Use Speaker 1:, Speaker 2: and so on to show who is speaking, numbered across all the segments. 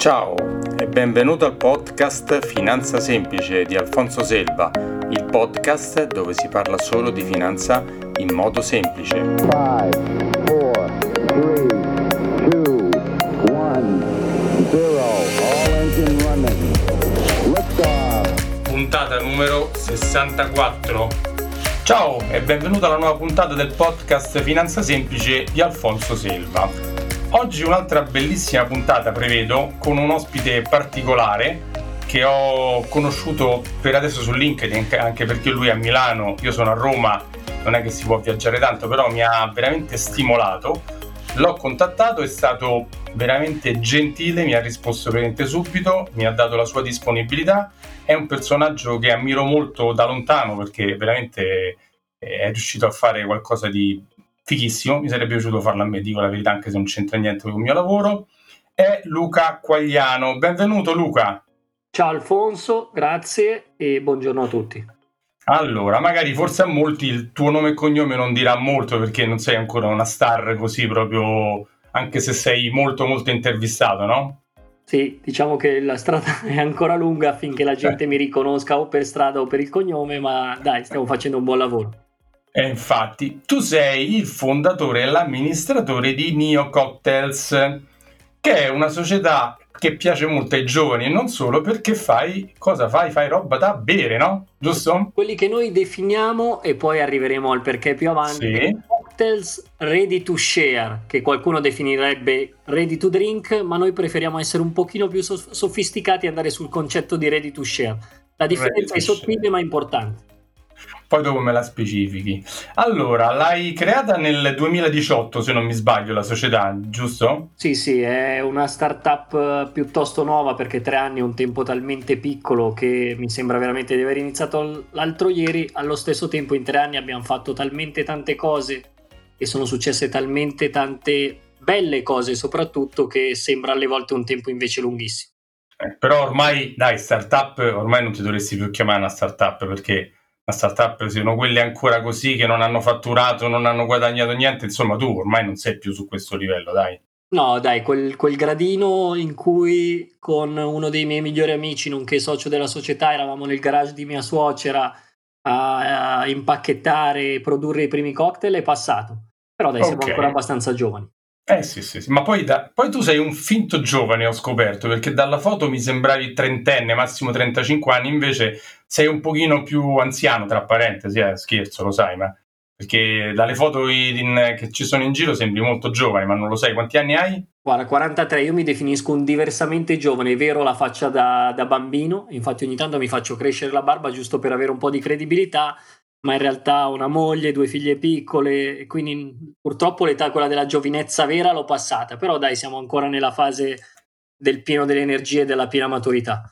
Speaker 1: Ciao e benvenuto al podcast Finanza Semplice di Alfonso Selva, il podcast dove si parla solo di finanza in modo semplice. 5, 4, 3, 2, 1, 0, all engine running. Lift Puntata numero 64. Ciao e benvenuto alla nuova puntata del podcast Finanza Semplice di Alfonso Selva. Oggi un'altra bellissima puntata prevedo con un ospite particolare che ho conosciuto per adesso su LinkedIn anche perché lui è a Milano, io sono a Roma, non è che si può viaggiare tanto, però mi ha veramente stimolato. L'ho contattato, è stato veramente gentile, mi ha risposto veramente subito, mi ha dato la sua disponibilità. È un personaggio che ammiro molto da lontano perché veramente è riuscito a fare qualcosa di fighissimo, mi sarebbe piaciuto farlo a me, dico la verità, anche se non c'entra niente con il mio lavoro, è Luca Quagliano. Benvenuto Luca.
Speaker 2: Ciao Alfonso, grazie e buongiorno a tutti.
Speaker 1: Allora, magari forse a molti il tuo nome e cognome non dirà molto perché non sei ancora una star così proprio, anche se sei molto molto intervistato, no?
Speaker 2: Sì, diciamo che la strada è ancora lunga affinché la gente eh. mi riconosca o per strada o per il cognome, ma dai, stiamo facendo un buon lavoro.
Speaker 1: E infatti, tu sei il fondatore e l'amministratore di Neo Cocktails, che è una società che piace molto ai giovani e non solo perché fai cosa fai? Fai roba da bere, no? Giusto?
Speaker 2: Quelli che noi definiamo e poi arriveremo al perché più avanti. Sì. Cocktails ready to share, che qualcuno definirebbe ready to drink, ma noi preferiamo essere un pochino più sofisticati e andare sul concetto di ready to share. La differenza è sottile ma importante
Speaker 1: poi dopo me la specifichi. Allora, l'hai creata nel 2018, se non mi sbaglio, la società, giusto?
Speaker 2: Sì, sì, è una startup eh, piuttosto nuova perché tre anni è un tempo talmente piccolo che mi sembra veramente di aver iniziato l'altro ieri. Allo stesso tempo, in tre anni abbiamo fatto talmente tante cose e sono successe talmente tante belle cose, soprattutto che sembra alle volte un tempo invece lunghissimo.
Speaker 1: Eh, però ormai, dai, startup, ormai non ti dovresti più chiamare una startup perché la startup siano quelle ancora così che non hanno fatturato, non hanno guadagnato niente, insomma tu ormai non sei più su questo livello, dai.
Speaker 2: No, dai, quel, quel, gradino in cui con uno dei miei migliori amici, nonché socio della società, eravamo nel garage di mia suocera a, a impacchettare e produrre i primi cocktail è passato. Però dai, okay. siamo ancora abbastanza giovani.
Speaker 1: Eh sì, sì, sì. ma poi, da, poi, tu sei un finto giovane, ho scoperto, perché dalla foto mi sembravi trentenne, massimo 35 anni, invece sei un pochino più anziano, tra parentesi, eh, scherzo, lo sai, ma perché dalle foto in, che ci sono in giro sembri molto giovane, ma non lo sai, quanti anni hai?
Speaker 2: Guarda, 43, io mi definisco un diversamente giovane, è vero la faccia da, da bambino, infatti ogni tanto mi faccio crescere la barba giusto per avere un po' di credibilità, ma in realtà ho una moglie, due figlie piccole, quindi purtroppo l'età, quella della giovinezza vera, l'ho passata, però dai, siamo ancora nella fase del pieno delle energie e della piena maturità.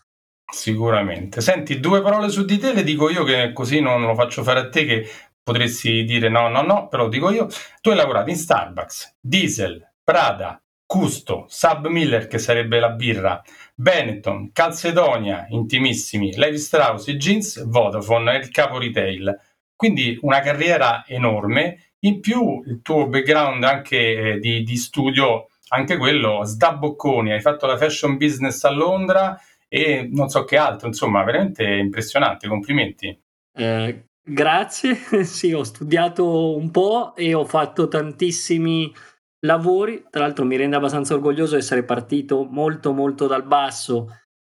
Speaker 1: Sicuramente. Senti, due parole su di te le dico io che così non lo faccio fare a te che potresti dire no, no, no, però lo dico io. Tu hai lavorato in Starbucks, Diesel, Prada, Custo, Sub Miller che sarebbe la birra, Benetton, Calcedonia, Intimissimi, Levi Strauss, Jeans, Vodafone e il capo retail. Quindi una carriera enorme, in più il tuo background anche eh, di, di, studio, anche quello sdabocconi, hai fatto la fashion business a Londra e non so che altro, insomma, veramente impressionante, complimenti.
Speaker 2: Eh, grazie, sì, ho studiato un po' e ho fatto tantissimi lavori, tra l'altro mi rende abbastanza orgoglioso essere partito molto molto dal basso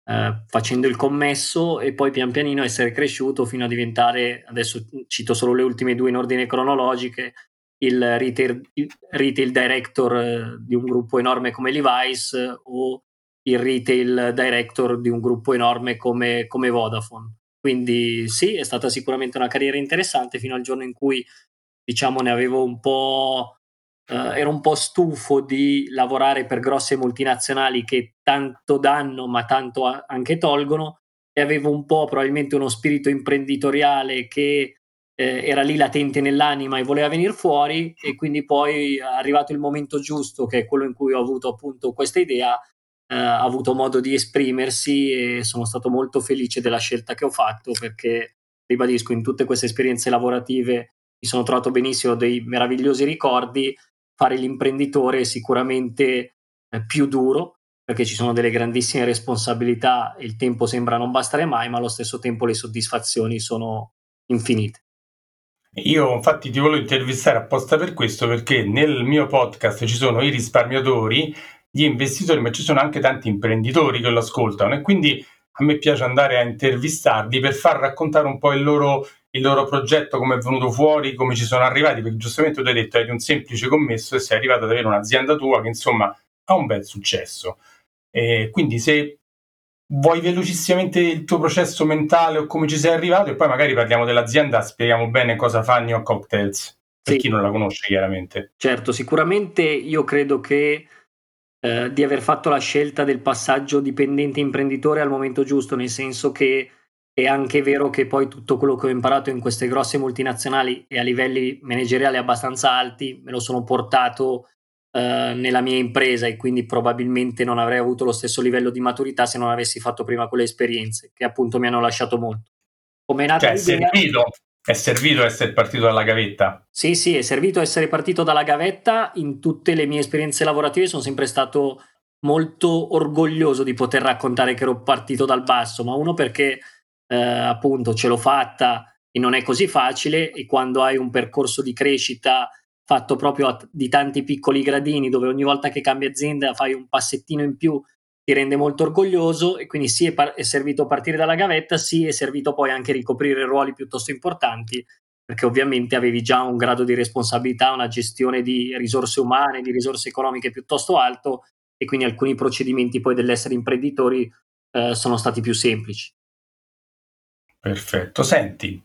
Speaker 2: eh, facendo il commesso e poi pian pianino essere cresciuto fino a diventare, adesso cito solo le ultime due in ordine cronologiche, il retail, il retail director eh, di un gruppo enorme come Levi's eh, o il retail director di un gruppo enorme come, come Vodafone. Quindi sì, è stata sicuramente una carriera interessante fino al giorno in cui diciamo ne avevo un po' Uh, ero un po' stufo di lavorare per grosse multinazionali che tanto danno ma tanto a- anche tolgono e avevo un po' probabilmente uno spirito imprenditoriale che eh, era lì latente nell'anima e voleva venire fuori e quindi poi arrivato il momento giusto che è quello in cui ho avuto appunto questa idea eh, avuto modo di esprimersi e sono stato molto felice della scelta che ho fatto perché ribadisco in tutte queste esperienze lavorative mi sono trovato benissimo dei meravigliosi ricordi fare l'imprenditore è sicuramente eh, più duro, perché ci sono delle grandissime responsabilità il tempo sembra non bastare mai, ma allo stesso tempo le soddisfazioni sono infinite.
Speaker 1: Io infatti ti volevo intervistare apposta per questo, perché nel mio podcast ci sono i risparmiatori, gli investitori, ma ci sono anche tanti imprenditori che lo ascoltano e quindi a me piace andare a intervistarli per far raccontare un po' il loro, il loro progetto, come è venuto fuori, come ci sono arrivati, perché giustamente tu hai detto eri un semplice commesso e sei arrivato ad avere un'azienda tua che insomma ha un bel successo. E quindi se vuoi velocissimamente il tuo processo mentale o come ci sei arrivato e poi magari parliamo dell'azienda, spieghiamo bene cosa fa New Cocktails, per sì. chi non la conosce chiaramente.
Speaker 2: Certo, sicuramente io credo che eh, di aver fatto la scelta del passaggio dipendente imprenditore al momento giusto, nel senso che è anche vero che poi tutto quello che ho imparato in queste grosse multinazionali e a livelli manageriali abbastanza alti me lo sono portato eh, nella mia impresa e quindi probabilmente non avrei avuto lo stesso livello di maturità se non avessi fatto prima quelle esperienze che appunto mi hanno lasciato molto.
Speaker 1: Come è nata cioè, l'idea... servito, è servito essere partito dalla gavetta?
Speaker 2: Sì, sì, è servito essere partito dalla gavetta. In tutte le mie esperienze lavorative sono sempre stato molto orgoglioso di poter raccontare che ero partito dal basso, ma uno perché eh, appunto ce l'ho fatta e non è così facile e quando hai un percorso di crescita fatto proprio di tanti piccoli gradini dove ogni volta che cambi azienda fai un passettino in più ti rende molto orgoglioso e quindi sì è, par- è servito partire dalla gavetta, sì è servito poi anche ricoprire ruoli piuttosto importanti perché ovviamente avevi già un grado di responsabilità, una gestione di risorse umane, di risorse economiche piuttosto alto e quindi alcuni procedimenti poi dell'essere imprenditori eh, sono stati più semplici.
Speaker 1: Perfetto, senti,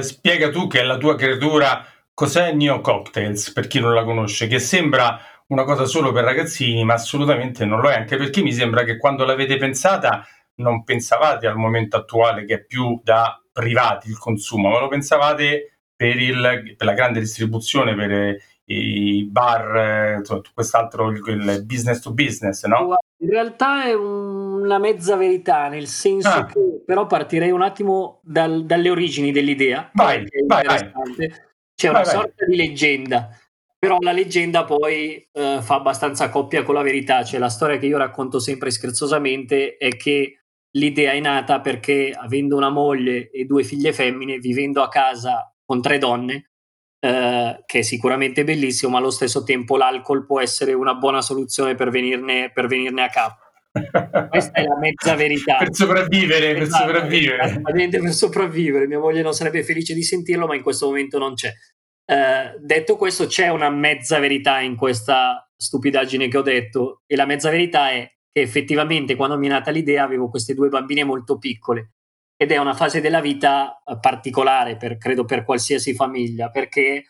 Speaker 1: spiega tu che è la tua creatura Cos'è Neo Cocktails, per chi non la conosce? Che sembra una cosa solo per ragazzini, ma assolutamente non lo è, anche perché mi sembra che quando l'avete pensata non pensavate al momento attuale che è più da privati il consumo, ma lo pensavate per, il, per la grande distribuzione, per i bar, insomma, quest'altro il business to business, no?
Speaker 2: In realtà è una mezza verità, nel senso ah. che però partirei un attimo dal, dalle origini dell'idea.
Speaker 1: Vai, vai, vai
Speaker 2: c'è una Vabbè. sorta di leggenda, però la leggenda poi eh, fa abbastanza coppia con la verità, cioè la storia che io racconto sempre scherzosamente è che l'idea è nata perché avendo una moglie e due figlie femmine, vivendo a casa con tre donne, eh, che è sicuramente bellissimo, ma allo stesso tempo l'alcol può essere una buona soluzione per venirne, per venirne a capo. Questa è la mezza verità.
Speaker 1: per sopravvivere, per esatto, sopravvivere.
Speaker 2: per sopravvivere. Mia moglie non sarebbe felice di sentirlo, ma in questo momento non c'è. Eh, detto questo, c'è una mezza verità in questa stupidaggine che ho detto, e la mezza verità è che effettivamente quando mi è nata l'idea avevo queste due bambine molto piccole ed è una fase della vita eh, particolare, per, credo per qualsiasi famiglia, perché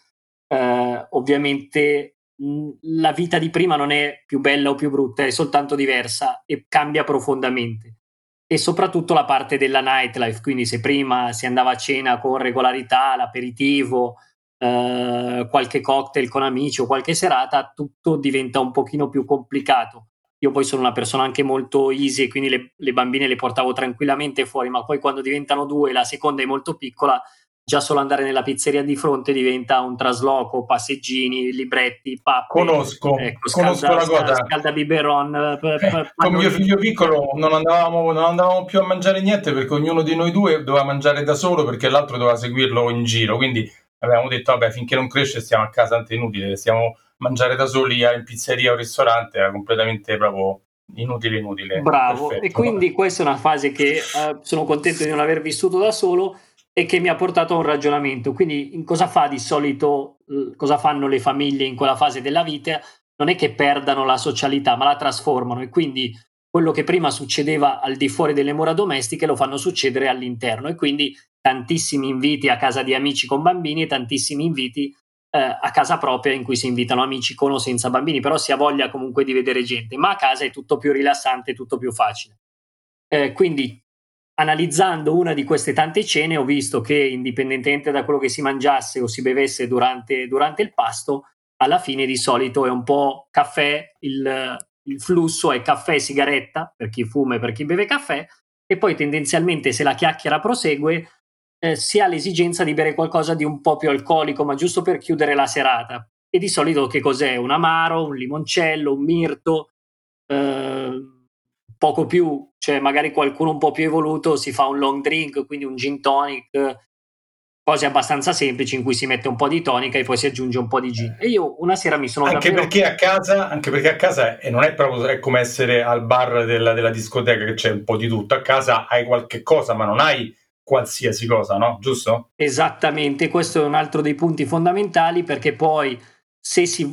Speaker 2: eh, ovviamente la vita di prima non è più bella o più brutta, è soltanto diversa e cambia profondamente. E soprattutto la parte della nightlife, quindi se prima si andava a cena con regolarità, l'aperitivo, eh, qualche cocktail con amici o qualche serata, tutto diventa un pochino più complicato. Io poi sono una persona anche molto easy quindi le, le bambine le portavo tranquillamente fuori, ma poi quando diventano due, la seconda è molto piccola, già solo andare nella pizzeria di fronte diventa un trasloco, passeggini, libretti, pappe.
Speaker 1: Conosco, ecco, conosco scalda, la cosa.
Speaker 2: Scalda biberon.
Speaker 1: P- p- eh, con mio figlio piccolo non andavamo, non andavamo, più a mangiare niente perché ognuno di noi due doveva mangiare da solo perché l'altro doveva seguirlo in giro. Quindi avevamo detto, vabbè, finché non cresce stiamo a casa, tanto è inutile, stiamo a mangiare da soli in pizzeria o ristorante, era completamente proprio inutile, inutile.
Speaker 2: Bravo, Perfetto. e quindi questa è una fase che eh, sono contento di non aver vissuto da solo e che mi ha portato a un ragionamento. Quindi, in cosa fa di solito, cosa fanno le famiglie in quella fase della vita? Non è che perdano la socialità, ma la trasformano e quindi quello che prima succedeva al di fuori delle mura domestiche lo fanno succedere all'interno e quindi tantissimi inviti a casa di amici con bambini e tantissimi inviti eh, a casa propria in cui si invitano amici con o senza bambini, però si ha voglia comunque di vedere gente, ma a casa è tutto più rilassante, tutto più facile. Eh, quindi analizzando una di queste tante cene ho visto che indipendentemente da quello che si mangiasse o si bevesse durante, durante il pasto, alla fine di solito è un po' caffè, il, il flusso è caffè e sigaretta per chi fuma e per chi beve caffè e poi tendenzialmente se la chiacchiera prosegue eh, si ha l'esigenza di bere qualcosa di un po' più alcolico, ma giusto per chiudere la serata. E di solito che cos'è? Un amaro, un limoncello, un mirto, eh, poco più, cioè magari qualcuno un po' più evoluto si fa un long drink, quindi un gin tonic, cose abbastanza semplici in cui si mette un po' di tonica e poi si aggiunge un po' di gin. E io una sera mi sono
Speaker 1: anche davvero... perché a casa, anche perché a casa e non è proprio è come essere al bar della, della discoteca che c'è un po' di tutto, a casa hai qualche cosa ma non hai qualsiasi cosa, no? Giusto?
Speaker 2: Esattamente, questo è un altro dei punti fondamentali perché poi se si...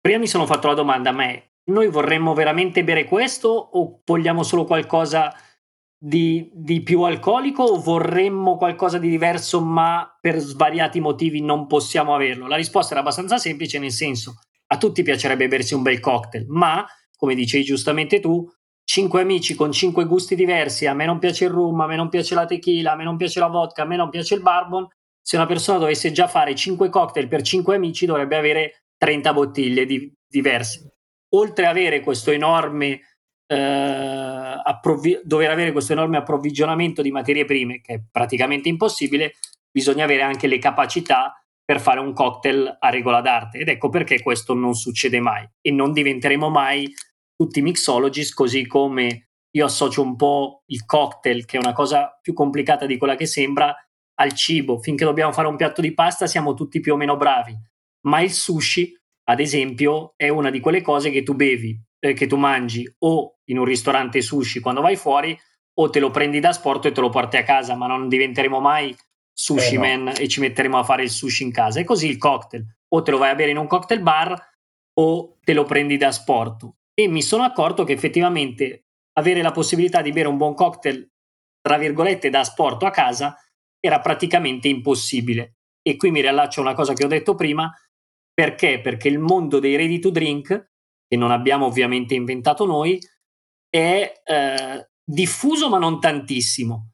Speaker 2: Prima mi sono fatto la domanda, ma noi vorremmo veramente bere questo o vogliamo solo qualcosa di, di, più alcolico o vorremmo qualcosa di diverso ma per svariati motivi non possiamo averlo? La risposta era abbastanza semplice nel senso a tutti piacerebbe bersi un bel cocktail ma come dicevi giustamente tu cinque amici con cinque gusti diversi a me non piace il rum, a me non piace la tequila, a me non piace la vodka, a me non piace il bourbon se una persona dovesse già fare cinque cocktail per cinque amici dovrebbe avere 30 bottiglie di, diverse oltre ad avere questo enorme eh, approvvi- dover avere questo enorme approvvigionamento di materie prime, che è praticamente impossibile, bisogna avere anche le capacità per fare un cocktail a regola d'arte. Ed ecco perché questo non succede mai e non diventeremo mai tutti mixologist, così come io associo un po' il cocktail, che è una cosa più complicata di quella che sembra, al cibo. Finché dobbiamo fare un piatto di pasta siamo tutti più o meno bravi, ma il sushi, ad esempio, è una di quelle cose che tu bevi eh, che tu mangi o in un ristorante sushi quando vai fuori o te lo prendi da sport e te lo porti a casa, ma non diventeremo mai sushi eh no. man e ci metteremo a fare il sushi in casa. E così il cocktail, o te lo vai a bere in un cocktail bar o te lo prendi da sport. E mi sono accorto che effettivamente avere la possibilità di bere un buon cocktail, tra virgolette, da sport a casa era praticamente impossibile. E qui mi riallaccio a una cosa che ho detto prima, perché? Perché il mondo dei ready to drink che non abbiamo ovviamente inventato noi, è eh, diffuso ma non tantissimo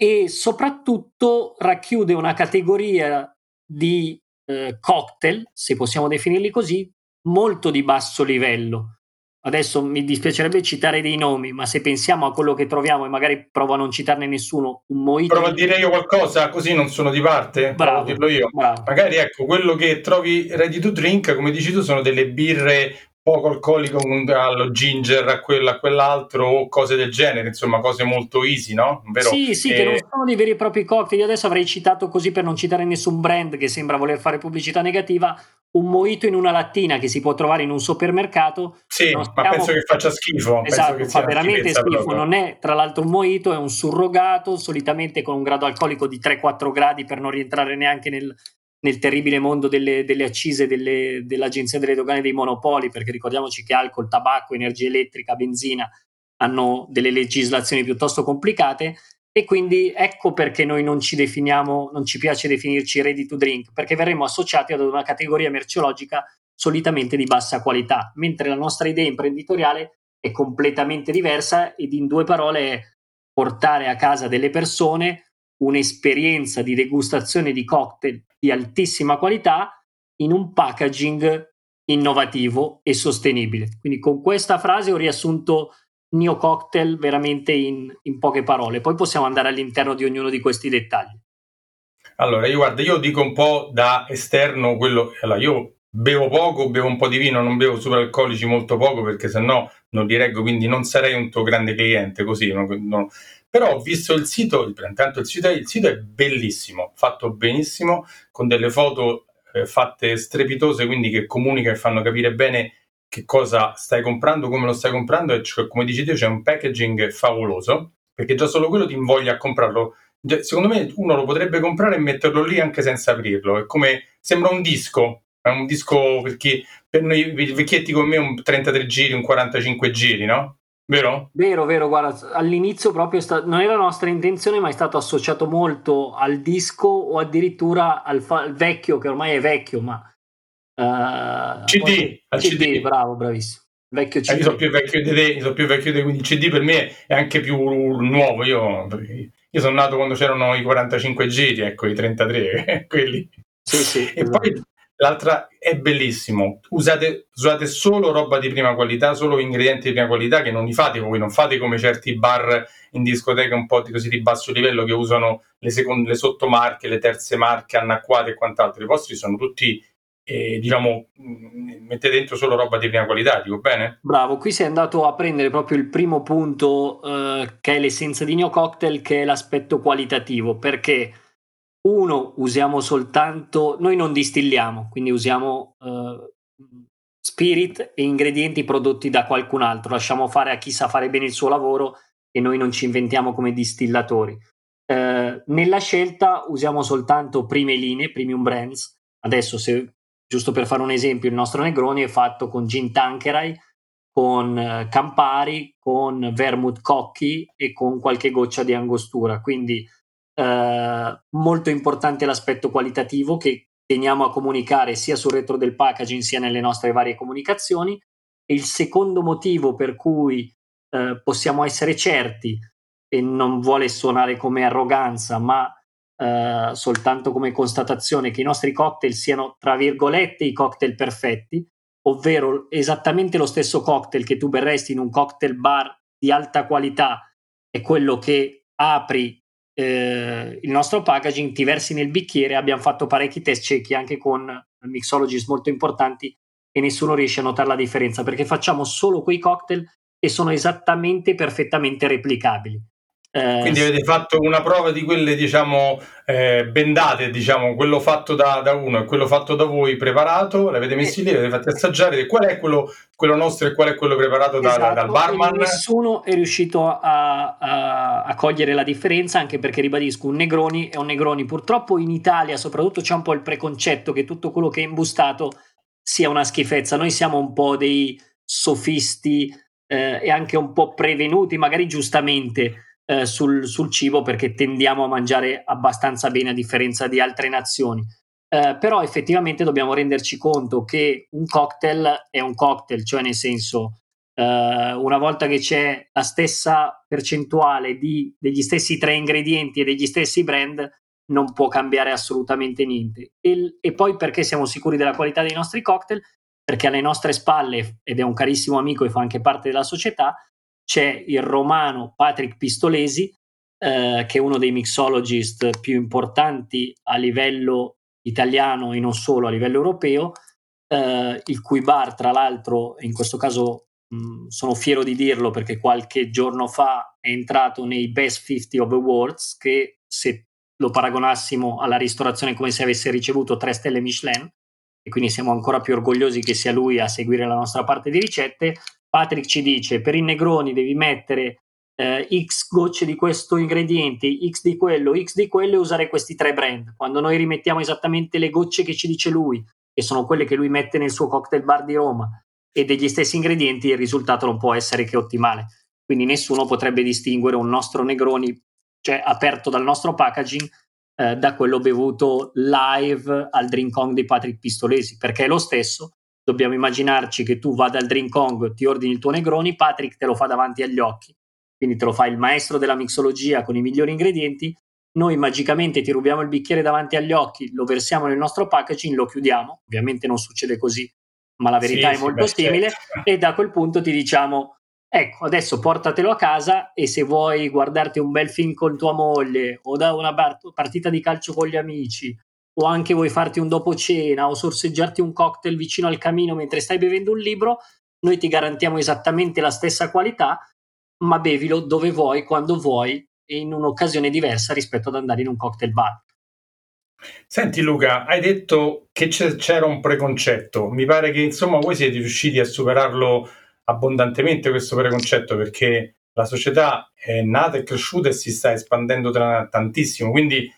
Speaker 2: e soprattutto racchiude una categoria di eh, cocktail, se possiamo definirli così, molto di basso livello. Adesso mi dispiacerebbe citare dei nomi, ma se pensiamo a quello che troviamo e magari provo a non citarne nessuno, un mojito...
Speaker 1: Provo a dire io qualcosa, così non sono di parte, bravo, dirlo io. Bravo. Magari ecco, quello che trovi ready to drink, come dici tu, sono delle birre poco alcolico allo ginger, a quello, a quell'altro o cose del genere, insomma cose molto easy, no?
Speaker 2: Vero? Sì, sì, e... che non sono dei veri e propri cocktail. Io adesso avrei citato così per non citare nessun brand che sembra voler fare pubblicità negativa, un mojito in una lattina che si può trovare in un supermercato.
Speaker 1: Sì, ma penso che faccia schifo.
Speaker 2: Esatto, fa veramente schifo. Proprio. Non è tra l'altro un mojito, è un surrogato, solitamente con un grado alcolico di 3-4 gradi per non rientrare neanche nel, nel terribile mondo delle, delle accise delle, dell'Agenzia delle Dogane dei Monopoli, perché ricordiamoci che alcol, tabacco, energia elettrica, benzina hanno delle legislazioni piuttosto complicate. E quindi ecco perché noi non ci definiamo, non ci piace definirci ready to drink, perché verremo associati ad una categoria merceologica solitamente di bassa qualità, mentre la nostra idea imprenditoriale è completamente diversa ed in due parole è portare a casa delle persone un'esperienza di degustazione di cocktail di altissima qualità in un packaging innovativo e sostenibile. Quindi con questa frase ho riassunto Neo Cocktail veramente in, in poche parole. Poi possiamo andare all'interno di ognuno di questi dettagli.
Speaker 1: Allora, io guarda, io dico un po' da esterno quello. Allora, io bevo poco, bevo un po' di vino, non bevo superalcolici molto poco perché sennò non li reggo, quindi non sarei un tuo grande cliente così. Non, non, però ho visto il sito, intanto il sito, il sito è bellissimo, fatto benissimo, con delle foto eh, fatte strepitose, quindi che comunica e fanno capire bene che cosa stai comprando, come lo stai comprando e cioè, come dici tu c'è un packaging favoloso, perché già solo quello ti invoglia a comprarlo. Secondo me uno lo potrebbe comprare e metterlo lì anche senza aprirlo, è come sembra un disco, è un disco perché per noi vecchietti come me un 33 giri, un 45 giri, no? Vero?
Speaker 2: Vero, vero, guarda, all'inizio proprio sta- non era nostra intenzione, ma è stato associato molto al disco o addirittura al, fa- al vecchio, che ormai è vecchio, ma...
Speaker 1: Uh, CD, al CD, CD.
Speaker 2: bravo, bravissimo. Vecchio CD.
Speaker 1: Eh, io sono più vecchio di te, sono più vecchio di te, quindi CD per me è anche più nuovo. Io, io sono nato quando c'erano i 45 giri, ecco, i 33, quelli.
Speaker 2: Sì, sì,
Speaker 1: e esatto. poi L'altra è bellissimo, usate, usate, solo roba di prima qualità, solo ingredienti di prima qualità che non li fate voi, non fate come certi bar in discoteca un po' di, così di basso livello che usano le, seconde, le sottomarche, le terze marche annacquate e quant'altro. I vostri sono tutti e diciamo mette dentro solo roba di prima qualità, dico bene?
Speaker 2: Bravo, qui sei andato a prendere proprio il primo punto eh, che è l'essenza di Neo Cocktail, che è l'aspetto qualitativo, perché uno, usiamo soltanto, noi non distilliamo, quindi usiamo eh, spirit e ingredienti prodotti da qualcun altro, lasciamo fare a chi sa fare bene il suo lavoro e noi non ci inventiamo come distillatori. Eh, nella scelta usiamo soltanto prime linee, premium brands. Adesso se giusto per fare un esempio, il nostro Negroni è fatto con gin Tanqueray, con eh, Campari, con Vermouth Cocchi e con qualche goccia di angostura. Quindi eh, molto importante l'aspetto qualitativo che teniamo a comunicare sia sul retro del packaging sia nelle nostre varie comunicazioni. E il secondo motivo per cui eh, possiamo essere certi, e non vuole suonare come arroganza, ma eh, soltanto come constatazione che i nostri cocktail siano, tra virgolette, i cocktail perfetti, ovvero esattamente lo stesso cocktail che tu berresti in un cocktail bar di alta qualità, è quello che apri eh, il nostro packaging, ti versi nel bicchiere, abbiamo fatto parecchi test ciechi anche con mixologist molto importanti e nessuno riesce a notare la differenza perché facciamo solo quei cocktail che sono esattamente perfettamente replicabili.
Speaker 1: Eh, Quindi avete fatto una prova di quelle, diciamo, eh, bendate, diciamo, quello fatto da, da, uno e quello fatto da voi preparato, l'avete messo lì, l'avete fatti assaggiare, qual è quello, quello, nostro e qual è quello preparato da, esatto, dal barman?
Speaker 2: Nessuno è riuscito a, a, a, cogliere la differenza, anche perché ribadisco, un Negroni è un Negroni. Purtroppo in Italia soprattutto c'è un po' il preconcetto che tutto quello che è imbustato sia una schifezza. Noi siamo un po' dei sofisti eh, e anche un po' prevenuti, magari giustamente, eh, sul, sul, cibo perché tendiamo a mangiare abbastanza bene a differenza di altre nazioni. Eh, però effettivamente dobbiamo renderci conto che un cocktail è un cocktail, cioè nel senso eh, una volta che c'è la stessa percentuale di, degli stessi tre ingredienti e degli stessi brand non può cambiare assolutamente niente. E, e poi perché siamo sicuri della qualità dei nostri cocktail? Perché alle nostre spalle, ed è un carissimo amico e fa anche parte della società, c'è il romano Patrick Pistolesi, eh, che è uno dei mixologist più importanti a livello italiano e non solo a livello europeo, eh, il cui bar, tra l'altro, in questo caso mh, sono fiero di dirlo perché qualche giorno fa è entrato nei Best 50 of Awards, che se lo paragonassimo alla ristorazione come se avesse ricevuto tre stelle Michelin, e quindi siamo ancora più orgogliosi che sia lui a seguire la nostra parte di ricette, Patrick ci dice per i negroni devi mettere eh, X gocce di questo ingrediente, X di quello, X di quello e usare questi tre brand. Quando noi rimettiamo esattamente le gocce che ci dice lui, che sono quelle che lui mette nel suo cocktail bar di Roma, e degli stessi ingredienti, il risultato non può essere che ottimale. Quindi nessuno potrebbe distinguere un nostro Negroni, cioè aperto dal nostro packaging, eh, da quello bevuto live al drink on di Patrick Pistolesi, perché è lo stesso, dobbiamo immaginarci che tu vada al Drink Kong, ti ordini il tuo Negroni, Patrick te lo fa davanti agli occhi, quindi te lo fa il maestro della mixologia con i migliori ingredienti, noi magicamente ti rubiamo il bicchiere davanti agli occhi, lo versiamo nel nostro packaging, lo chiudiamo, ovviamente non succede così, ma la verità sì, è molto sì, simile. Certo. e da quel punto ti diciamo ecco adesso portatelo a casa e se vuoi guardarti un bel film con tua moglie o da una partita di calcio con gli amici o anche vuoi farti un dopo cena o sorseggiarti un cocktail vicino al camino mentre stai bevendo un libro, noi ti garantiamo esattamente la stessa qualità, ma bevilo dove vuoi, quando vuoi e in un'occasione diversa rispetto ad andare in un cocktail bar.
Speaker 1: Senti Luca, hai detto che c'era un preconcetto, mi pare che insomma voi siete riusciti a superarlo abbondantemente questo preconcetto perché la società è nata e cresciuta e si sta espandendo tantissimo, quindi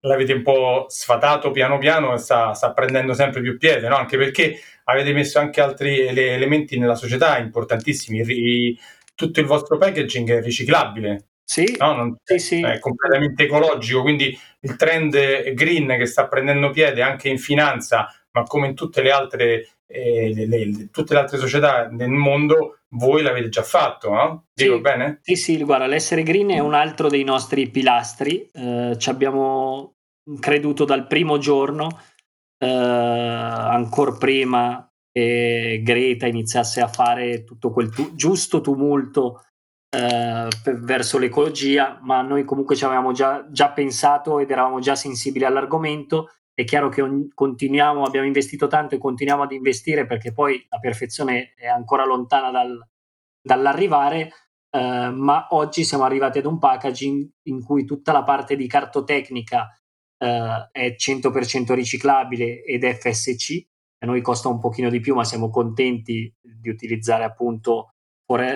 Speaker 1: l'avete un po' sfatato piano piano e sta, sta prendendo sempre più piede, no? anche perché avete messo anche altri ele- elementi nella società importantissimi. I, tutto il vostro packaging è riciclabile.
Speaker 2: Sì,
Speaker 1: no? Non,
Speaker 2: sì, sì.
Speaker 1: È completamente ecologico, quindi il trend green che sta prendendo piede anche in finanza, ma come in tutte le altre, eh, le, le, tutte le altre società nel mondo, voi l'avete già fatto, no? Dico
Speaker 2: sì,
Speaker 1: bene?
Speaker 2: Sì, sì, guarda, l'essere green è un altro dei nostri pilastri, eh, ci abbiamo creduto dal primo giorno, eh, ancora prima che Greta iniziasse a fare tutto quel tu- giusto tumulto eh, per, verso l'ecologia, ma noi comunque ci avevamo già, già pensato ed eravamo già sensibili all'argomento è chiaro che continuiamo, abbiamo investito tanto e continuiamo ad investire perché poi la perfezione è ancora lontana dal, dall'arrivare, eh, ma oggi siamo arrivati ad un packaging in cui tutta la parte di cartotecnica eh, è 100% riciclabile ed FSC, a noi costa un pochino di più, ma siamo contenti di utilizzare appunto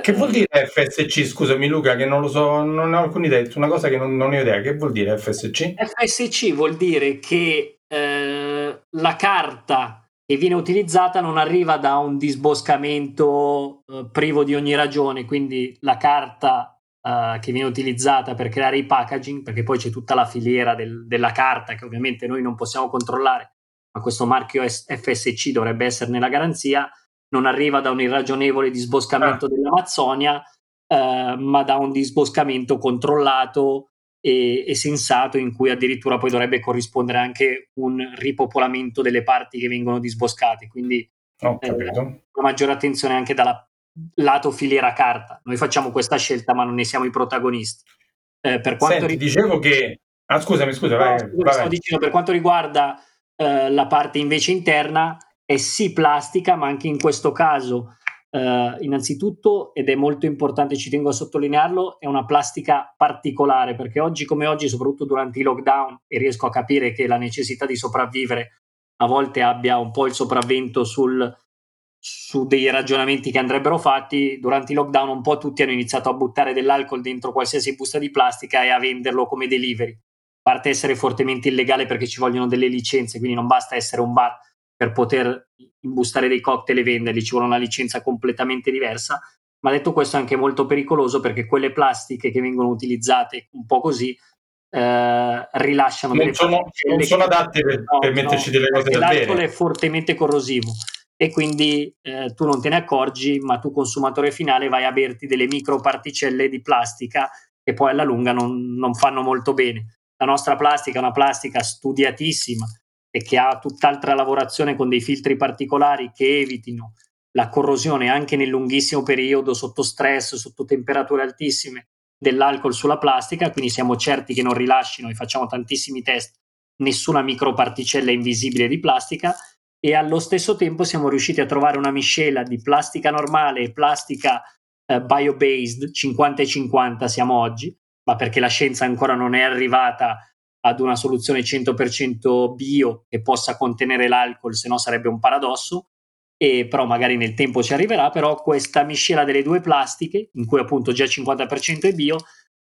Speaker 1: che vuol dire FSC? Scusami Luca, che non lo so, non ho alcuna idea, una cosa che non, non ho idea. Che vuol dire FSC?
Speaker 2: FSC vuol dire che eh, la carta che viene utilizzata non arriva da un disboscamento eh, privo di ogni ragione, quindi la carta eh, che viene utilizzata per creare i packaging, perché poi c'è tutta la filiera del, della carta che ovviamente noi non possiamo controllare, ma questo marchio FSC dovrebbe essere nella garanzia non arriva da un irragionevole disboscamento ah. dell'Amazzonia, eh, ma da un disboscamento controllato e, e, sensato in cui addirittura poi dovrebbe corrispondere anche un ripopolamento delle parti che vengono disboscate. Quindi
Speaker 1: eh, una
Speaker 2: maggiore attenzione anche dal lato filiera carta. Noi facciamo questa scelta, ma non ne siamo i protagonisti.
Speaker 1: Eh, per quanto Senti, rig- dicevo che... Ah, scusami, scusa, no, vai,
Speaker 2: vai. Dicendo, per quanto riguarda eh, la parte invece interna, è sì plastica, ma anche in questo caso, eh, innanzitutto, ed è molto importante, ci tengo a sottolinearlo, è una plastica particolare, perché oggi come oggi, soprattutto durante i lockdown, e riesco a capire che la necessità di sopravvivere a volte abbia un po' il sopravvento sul, su dei ragionamenti che andrebbero fatti, durante i lockdown un po' tutti hanno iniziato a buttare dell'alcol dentro qualsiasi busta di plastica e a venderlo come delivery. A parte essere fortemente illegale perché ci vogliono delle licenze, quindi non basta essere un bar per poter imbustare dei cocktail e venderli, ci vuole una licenza completamente diversa. Ma detto questo è anche molto pericoloso perché quelle plastiche che vengono utilizzate un po' così eh, rilasciano
Speaker 1: non sono, non sono adatte per, no, per metterci no, delle cose da bere.
Speaker 2: L'alcol è fortemente corrosivo e quindi eh, tu non te ne accorgi, ma tu consumatore finale vai a berti delle microparticelle di plastica che poi alla lunga non, non fanno molto bene. La nostra plastica è una plastica studiatissima, e che ha tutt'altra lavorazione con dei filtri particolari che evitino la corrosione anche nel lunghissimo periodo sotto stress, sotto temperature altissime dell'alcol sulla plastica, quindi siamo certi che non rilascino e facciamo tantissimi test nessuna microparticella invisibile di plastica. E allo stesso tempo siamo riusciti a trovare una miscela di plastica normale e plastica eh, bio-based 50 e 50 siamo oggi, ma perché la scienza ancora non è arrivata ad una soluzione 100% bio che possa contenere l'alcol, se no sarebbe un paradosso, e però magari nel tempo ci arriverà, però questa miscela delle due plastiche, in cui appunto già il 50% è bio,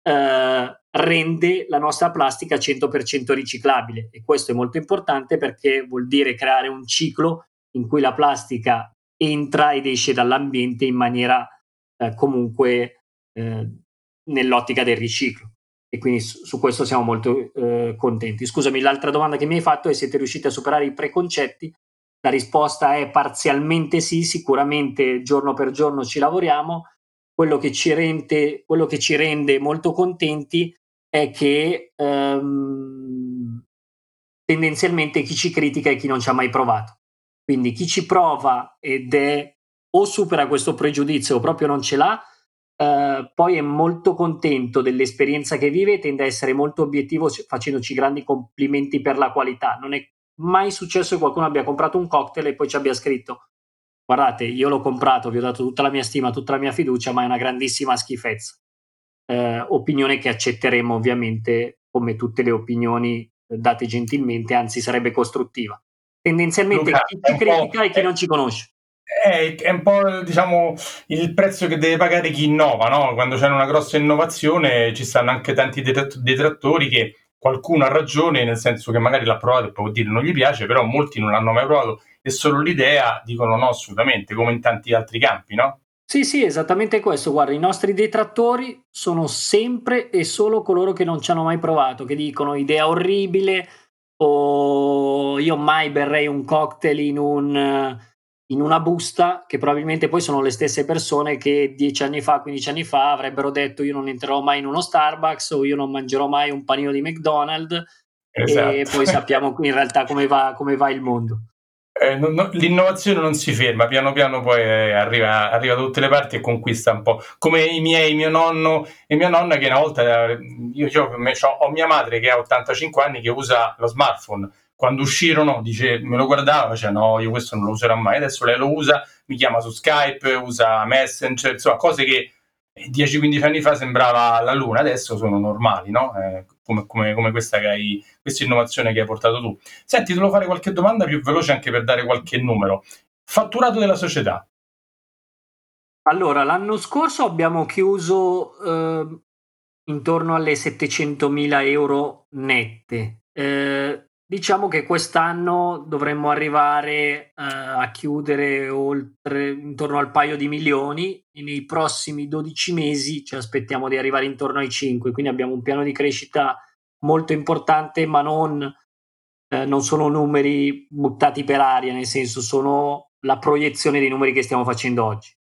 Speaker 2: eh, rende la nostra plastica 100% riciclabile. E questo è molto importante perché vuol dire creare un ciclo in cui la plastica entra ed esce dall'ambiente in maniera eh, comunque eh, nell'ottica del riciclo e quindi su, su questo siamo molto eh, contenti. Scusami, l'altra domanda che mi hai fatto è se siete riusciti a superare i preconcetti. La risposta è parzialmente sì, sicuramente giorno per giorno ci lavoriamo. Quello che ci rende, che ci rende molto contenti è che ehm, tendenzialmente chi ci critica è chi non ci ha mai provato. Quindi chi ci prova ed è o supera questo pregiudizio o proprio non ce l'ha, Uh, poi è molto contento dell'esperienza che vive e tende a essere molto obiettivo facendoci grandi complimenti per la qualità. Non è mai successo che qualcuno abbia comprato un cocktail e poi ci abbia scritto guardate, io l'ho comprato, vi ho dato tutta la mia stima, tutta la mia fiducia, ma è una grandissima schifezza. Uh, opinione che accetteremo ovviamente come tutte le opinioni date gentilmente, anzi sarebbe costruttiva. Tendenzialmente Luca, chi ci critica e chi non ci conosce
Speaker 1: è, è, un po' diciamo, il prezzo che deve pagare chi innova, no? Quando c'è una grossa innovazione ci stanno anche tanti detrattori che qualcuno ha ragione, nel senso che magari l'ha provato e può dire non gli piace, però molti non l'hanno mai provato e solo l'idea dicono no assolutamente, come in tanti altri campi, no?
Speaker 2: Sì, sì, esattamente questo. Guarda, i nostri detrattori sono sempre e solo coloro che non ci hanno mai provato, che dicono idea orribile o io mai berrei un cocktail in un in una busta che probabilmente poi sono le stesse persone che dieci anni fa, 15 anni fa avrebbero detto io non entrerò mai in uno Starbucks o io non mangerò mai un panino di McDonald's esatto. e poi sappiamo in realtà come va, come va il mondo.
Speaker 1: Eh, no, no, l'innovazione non si ferma, piano piano poi eh, arriva, arriva, da tutte le parti e conquista un po'. Come i miei, mio nonno e mia nonna che una volta, io, io ho mia madre che ha 85 anni che usa lo smartphone, quando uscirono dice, me lo guardava, cioè no, io questo non lo userò mai, adesso lei lo usa, mi chiama su Skype, usa Messenger, insomma cose che 10-15 anni fa sembrava la luna, adesso sono normali, no? Eh, come, come, come, questa, che hai, questa innovazione che hai portato tu. Senti, devo fare qualche domanda più veloce anche per dare qualche numero. Fatturato della società.
Speaker 2: Allora, l'anno scorso abbiamo chiuso eh, intorno alle 700.000 euro nette. Eh, Diciamo che quest'anno dovremmo arrivare eh, a chiudere oltre intorno al paio di milioni. E nei prossimi 12 mesi ci aspettiamo di arrivare intorno ai 5, quindi abbiamo un piano di crescita molto importante, ma non, eh, non sono numeri buttati per aria, nel senso sono la proiezione dei numeri che stiamo facendo oggi.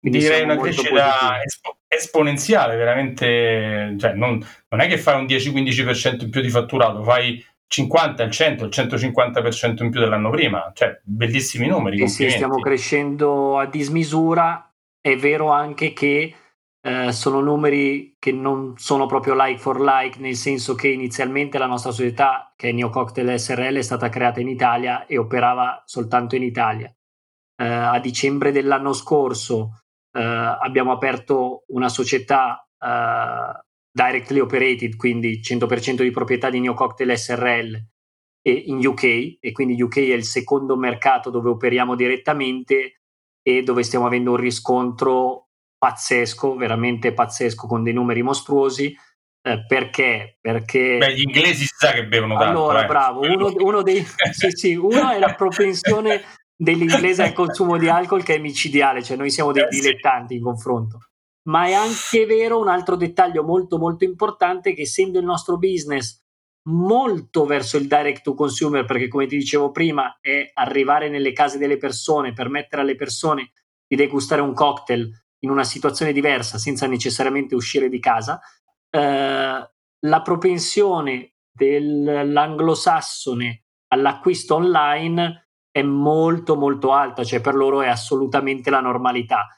Speaker 1: Quindi Direi una crescita espo- esponenziale, veramente, cioè non, non è che fai un 10-15% in più di fatturato, fai 50, il 100, il 150% in più dell'anno prima, cioè bellissimi numeri.
Speaker 2: Sì, sì, stiamo crescendo a dismisura. È vero anche che eh, sono numeri che non sono proprio like for like, nel senso che inizialmente la nostra società, che è Neo Cocktail SRL, è stata creata in Italia e operava soltanto in Italia. Eh, a dicembre dell'anno scorso eh, abbiamo aperto una società eh, directly operated, quindi 100% di proprietà di Neo Cocktail SRL in UK e quindi UK è il secondo mercato dove operiamo direttamente e dove stiamo avendo un riscontro pazzesco, veramente pazzesco con dei numeri mostruosi. Eh, perché? Perché
Speaker 1: Beh, gli inglesi si sa che bevono tanto.
Speaker 2: Allora,
Speaker 1: eh.
Speaker 2: bravo, uno, uno dei sì, sì, uno è la propensione dell'inglese al consumo di alcol che è micidiale, cioè noi siamo dei eh, dilettanti in confronto ma è anche vero un altro dettaglio molto molto importante che essendo il nostro business molto verso il direct to consumer perché come ti dicevo prima è arrivare nelle case delle persone permettere alle persone di degustare un cocktail in una situazione diversa senza necessariamente uscire di casa eh, la propensione dell'anglosassone all'acquisto online è molto molto alta cioè per loro è assolutamente la normalità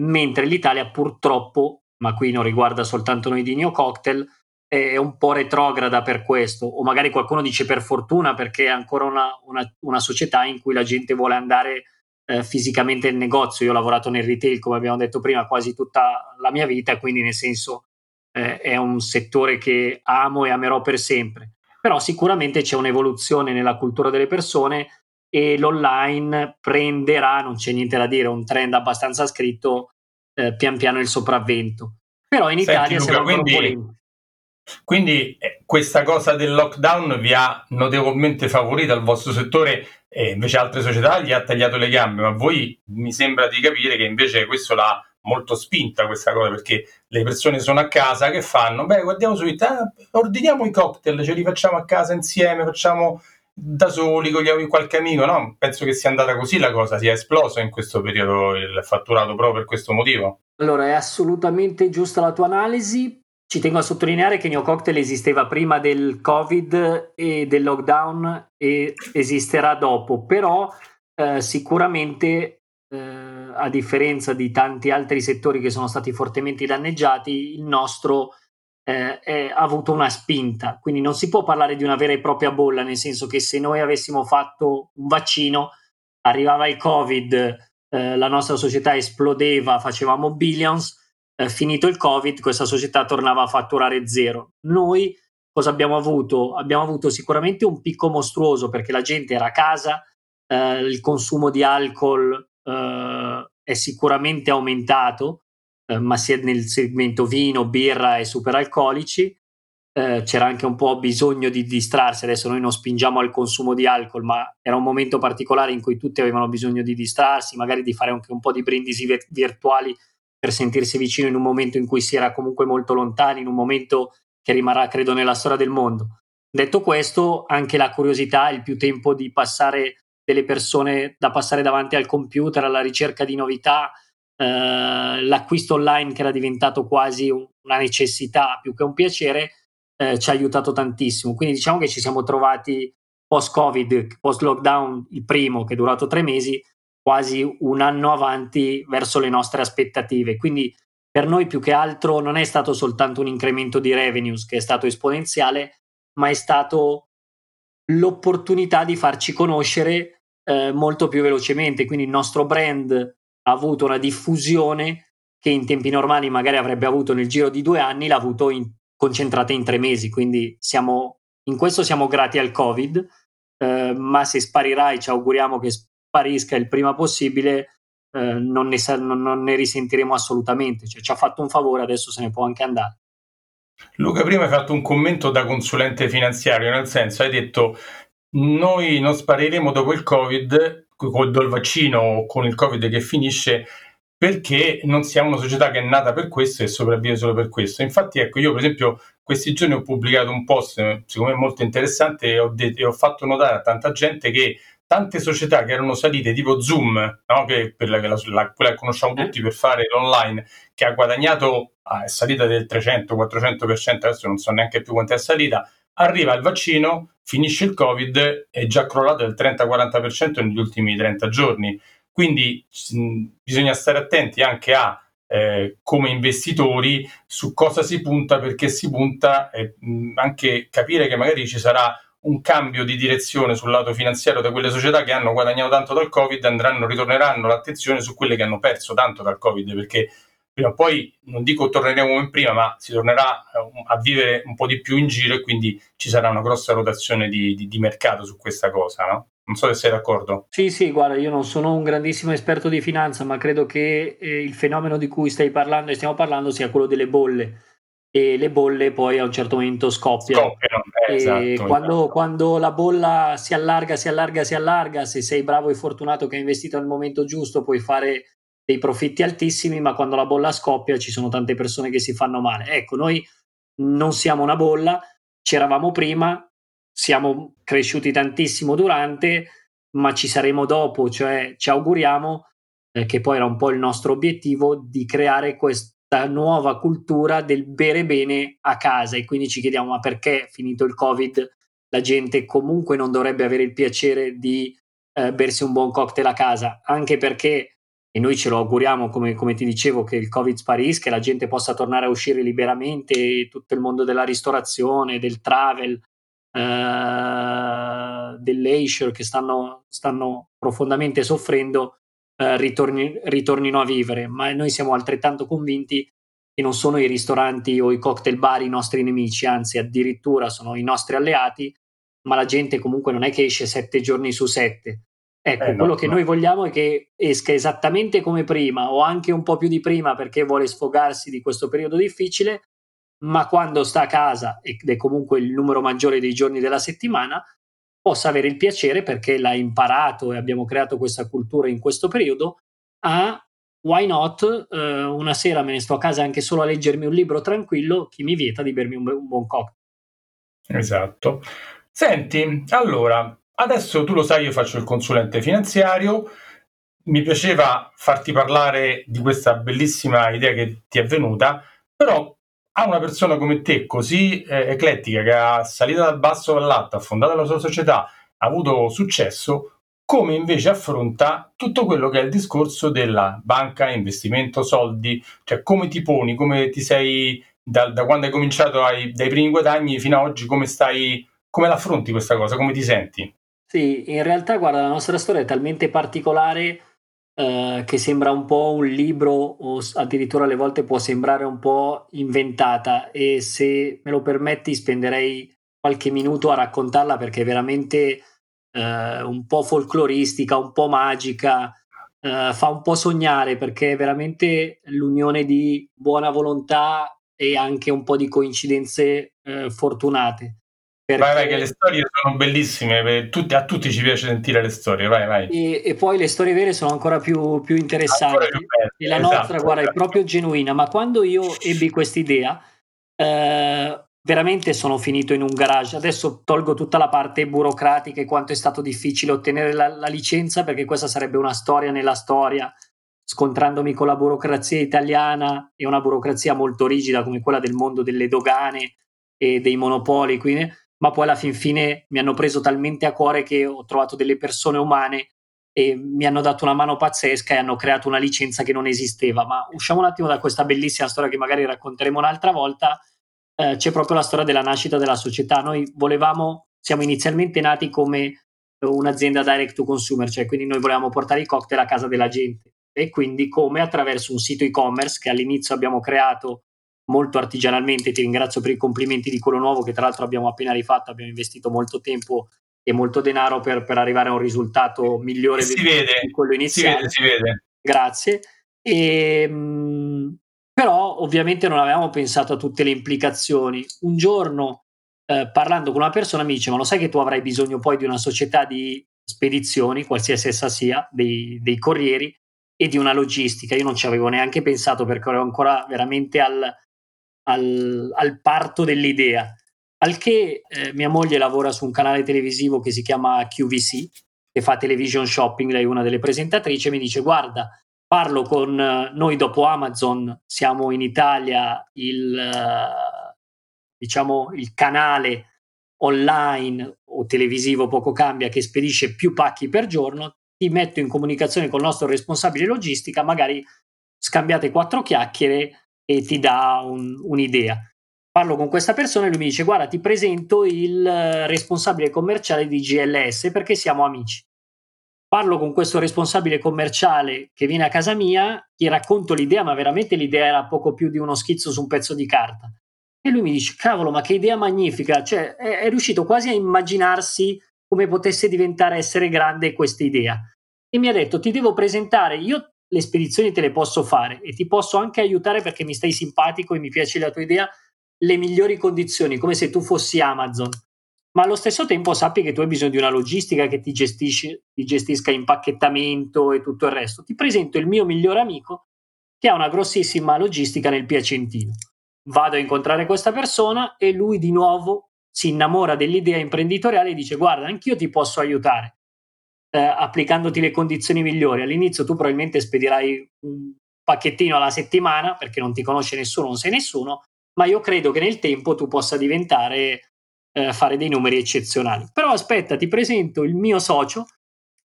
Speaker 2: mentre l'Italia purtroppo, ma qui non riguarda soltanto noi di Neo Cocktail, è un po' retrograda per questo, o magari qualcuno dice per fortuna perché è ancora una, una, una società in cui la gente vuole andare eh, fisicamente nel negozio. Io ho lavorato nel retail, come abbiamo detto prima, quasi tutta la mia vita, quindi nel senso eh, è un settore che amo e amerò per sempre. Però sicuramente c'è un'evoluzione nella cultura delle persone e l'online prenderà, non c'è niente da dire, un trend abbastanza scritto, eh, pian piano il sopravvento. Però in Italia Senti, Luca, siamo quindi,
Speaker 1: quindi eh, questa cosa del lockdown vi ha notevolmente favorito al vostro settore e invece altre società gli ha tagliato le gambe, ma voi mi sembra di capire che invece questo l'ha molto spinta questa cosa perché le persone sono a casa che fanno? Beh, guardiamo su internet, ordiniamo i cocktail, ce li facciamo a casa insieme, facciamo da soli, con qualche amico, no? Penso che sia andata così la cosa, sia esploso in questo periodo il fatturato proprio per questo motivo.
Speaker 2: Allora, è assolutamente giusta la tua analisi. Ci tengo a sottolineare che Neo Cocktail esisteva prima del Covid e del lockdown e esisterà dopo, però eh, sicuramente eh, a differenza di tanti altri settori che sono stati fortemente danneggiati, il nostro eh, è, ha avuto una spinta, quindi non si può parlare di una vera e propria bolla, nel senso che se noi avessimo fatto un vaccino, arrivava il Covid, eh, la nostra società esplodeva, facevamo billions, eh, finito il Covid, questa società tornava a fatturare zero. Noi cosa abbiamo avuto? Abbiamo avuto sicuramente un picco mostruoso perché la gente era a casa, eh, il consumo di alcol eh, è sicuramente aumentato, eh, ma sia nel segmento vino, birra e superalcolici. Eh, c'era anche un po' bisogno di distrarsi. Adesso noi non spingiamo al consumo di alcol, ma era un momento particolare in cui tutti avevano bisogno di distrarsi, magari di fare anche un po' di brindisi virtuali per sentirsi vicino in un momento in cui si era comunque molto lontani, in un momento che rimarrà, credo, nella storia del mondo. Detto questo, anche la curiosità, il più tempo di passare delle persone da passare davanti al computer alla ricerca di novità, eh, l'acquisto online che era diventato quasi una necessità più che un piacere eh, ci ha aiutato tantissimo. Quindi diciamo che ci siamo trovati post-Covid, post-lockdown, il primo che è durato tre mesi, quasi un anno avanti verso le nostre aspettative. Quindi per noi più che altro non è stato soltanto un incremento di revenues che è stato esponenziale, ma è stato l'opportunità di farci conoscere eh, molto più velocemente. Quindi il nostro brand ha avuto una diffusione che in tempi normali magari avrebbe avuto nel giro di due anni, l'ha avuto in, concentrata in tre mesi. Quindi siamo, in questo siamo grati al Covid, eh, ma se sparirà e ci auguriamo che sparisca il prima possibile, eh, non, ne, non, non, ne, risentiremo assolutamente. Cioè, ci ha fatto un favore, adesso se ne può anche andare.
Speaker 1: Luca, prima hai fatto un commento da consulente finanziario, nel senso hai detto noi non spariremo dopo il Covid, con il vaccino o con il Covid che finisce, perché non siamo una società che è nata per questo e sopravvive solo per questo. Infatti, ecco, io per esempio questi giorni ho pubblicato un post, secondo me molto interessante, e ho, de- e ho fatto notare a tanta gente che tante società che erano salite tipo Zoom, no? che per la, la, la, quella che conosciamo eh. tutti per fare l'online, che ha guadagnato, ah, è salita del 300-400%, adesso non so neanche più quanto è salita, arriva il vaccino, finisce il Covid, è già crollato del 30-40% negli ultimi 30 giorni. Quindi mh, bisogna stare attenti anche a eh, come investitori su cosa si punta, perché si punta e anche capire che magari ci sarà un cambio di direzione sul lato finanziario da quelle società che hanno guadagnato tanto dal Covid andranno, ritorneranno l'attenzione su quelle che hanno perso tanto dal Covid, perché prima o poi, non dico torneremo come prima, ma si tornerà eh, a vivere un po' di più in giro e quindi ci sarà una grossa rotazione di, di, di mercato su questa cosa, no? Non so se sei d'accordo.
Speaker 2: Sì, sì, guarda, io non sono un grandissimo esperto di finanza, ma credo che eh, il fenomeno di cui stai parlando e stiamo parlando sia quello delle bolle e le bolle poi a un certo momento scoppiano. scoppiano eh, esatto, quando, esatto. quando, la bolla si allarga, si allarga, si allarga, se sei bravo e fortunato che hai investito al momento giusto puoi fare dei profitti altissimi, ma quando la bolla scoppia ci sono tante persone che si fanno male. Ecco, noi non siamo una bolla, c'eravamo prima, siamo cresciuti tantissimo durante, ma ci saremo dopo, cioè ci auguriamo, eh, che poi era un po' il nostro obiettivo, di creare questo nuova cultura del bere bene a casa e quindi ci chiediamo ma perché finito il covid la gente comunque non dovrebbe avere il piacere di eh, bersi un buon cocktail a casa anche perché e noi ce lo auguriamo come, come ti dicevo che il covid sparisca che la gente possa tornare a uscire liberamente tutto il mondo della ristorazione del travel eh, del leisure che stanno, stanno profondamente soffrendo eh, ritorni, ritornino a vivere, ma noi siamo altrettanto convinti che non sono i ristoranti o i cocktail bar i nostri nemici, anzi addirittura sono i nostri alleati, ma la gente comunque non è che esce sette giorni su sette. Ecco, eh, no, quello che no. noi vogliamo è che esca esattamente come prima o anche un po' più di prima perché vuole sfogarsi di questo periodo difficile, ma quando sta a casa ed è comunque il numero maggiore dei giorni della settimana, possa avere il piacere, perché l'ha imparato e abbiamo creato questa cultura in questo periodo, a why not? Eh, una sera me ne sto a casa anche solo a leggermi un libro tranquillo, chi mi vieta di bermi un, un buon cocktail.
Speaker 1: Esatto. Senti, allora, adesso tu lo sai, io faccio il consulente finanziario. Mi piaceva farti parlare di questa bellissima idea che ti è venuta, però a una persona come te, così eh, eclettica, che ha salito dal basso all'alto, ha fondato la sua società, ha avuto successo, come invece affronta tutto quello che è il discorso della banca, investimento, soldi, cioè come ti poni, come ti sei, da, da quando hai cominciato ai, dai primi guadagni fino ad oggi, come stai, come l'affronti questa cosa, come ti senti?
Speaker 2: Sì, in realtà guarda, la nostra storia è talmente particolare eh, che sembra un po' un libro o addirittura alle volte può sembrare un po' inventata e se me lo permetti spenderei qualche minuto a raccontarla perché è veramente eh, un po' folcloristica, un po' magica, eh, fa un po' sognare perché è veramente l'unione di buona volontà e anche un po' di coincidenze eh, fortunate.
Speaker 1: Perché... Vai, vai, che le storie sono bellissime, tutti, a tutti ci piace sentire le storie, vai, vai.
Speaker 2: E, e poi le storie vere sono ancora più, più interessanti. Più e la esatto, nostra, guarda, esatto. è proprio genuina, ma quando io ebbi quest'idea, eh, veramente sono finito in un garage. Adesso tolgo tutta la parte burocratica e quanto è stato difficile ottenere la, la licenza, perché questa sarebbe una storia nella storia, scontrandomi con la burocrazia italiana e una burocrazia molto rigida come quella del mondo delle dogane e dei monopoli. Quindi ma poi alla fin fine mi hanno preso talmente a cuore che ho trovato delle persone umane e mi hanno dato una mano pazzesca e hanno creato una licenza che non esisteva. Ma usciamo un attimo da questa bellissima storia che magari racconteremo un'altra volta. Eh, c'è proprio la storia della nascita della società. Noi volevamo siamo inizialmente nati come un'azienda direct to consumer, cioè quindi noi volevamo portare i cocktail a casa della gente e quindi come attraverso un sito e-commerce che all'inizio abbiamo creato molto artigianalmente, ti ringrazio per i complimenti di quello nuovo che tra l'altro abbiamo appena rifatto, abbiamo investito molto tempo e molto denaro per, per arrivare a un risultato migliore
Speaker 3: si di, vede, di quello iniziale. Si vede, si vede.
Speaker 2: Grazie. E, mh, però ovviamente non avevamo pensato a tutte le implicazioni. Un giorno eh, parlando con una persona mi dice ma lo sai che tu avrai bisogno poi di una società di spedizioni, qualsiasi essa sia, dei, dei corrieri e di una logistica. Io non ci avevo neanche pensato perché ero ancora veramente al, al, al parto dell'idea. Al che eh, mia moglie lavora su un canale televisivo che si chiama QVC, che fa television shopping, lei è una delle presentatrici, e mi dice guarda, parlo con eh, noi dopo Amazon, siamo in Italia il, eh, diciamo, il canale online o televisivo poco cambia che spedisce più pacchi per giorno, ti metto in comunicazione con il nostro responsabile logistica, magari scambiate quattro chiacchiere e ti dà un, un'idea. Parlo con questa persona e lui mi dice guarda ti presento il responsabile commerciale di GLS perché siamo amici. Parlo con questo responsabile commerciale che viene a casa mia, gli racconto l'idea, ma veramente l'idea era poco più di uno schizzo su un pezzo di carta. E lui mi dice, cavolo, ma che idea magnifica, cioè è, è riuscito quasi a immaginarsi come potesse diventare essere grande questa idea. E mi ha detto, ti devo presentare, io le spedizioni te le posso fare e ti posso anche aiutare perché mi stai simpatico e mi piace la tua idea, le migliori condizioni, come se tu fossi Amazon. Ma allo stesso tempo sappi che tu hai bisogno di una logistica che ti, gestisci, ti gestisca impacchettamento e tutto il resto. Ti presento il mio migliore amico che ha una grossissima logistica nel Piacentino vado a incontrare questa persona e lui di nuovo si innamora dell'idea imprenditoriale e dice guarda anch'io ti posso aiutare eh, applicandoti le condizioni migliori all'inizio tu probabilmente spedirai un pacchettino alla settimana perché non ti conosce nessuno non sei nessuno ma io credo che nel tempo tu possa diventare eh, fare dei numeri eccezionali però aspetta ti presento il mio socio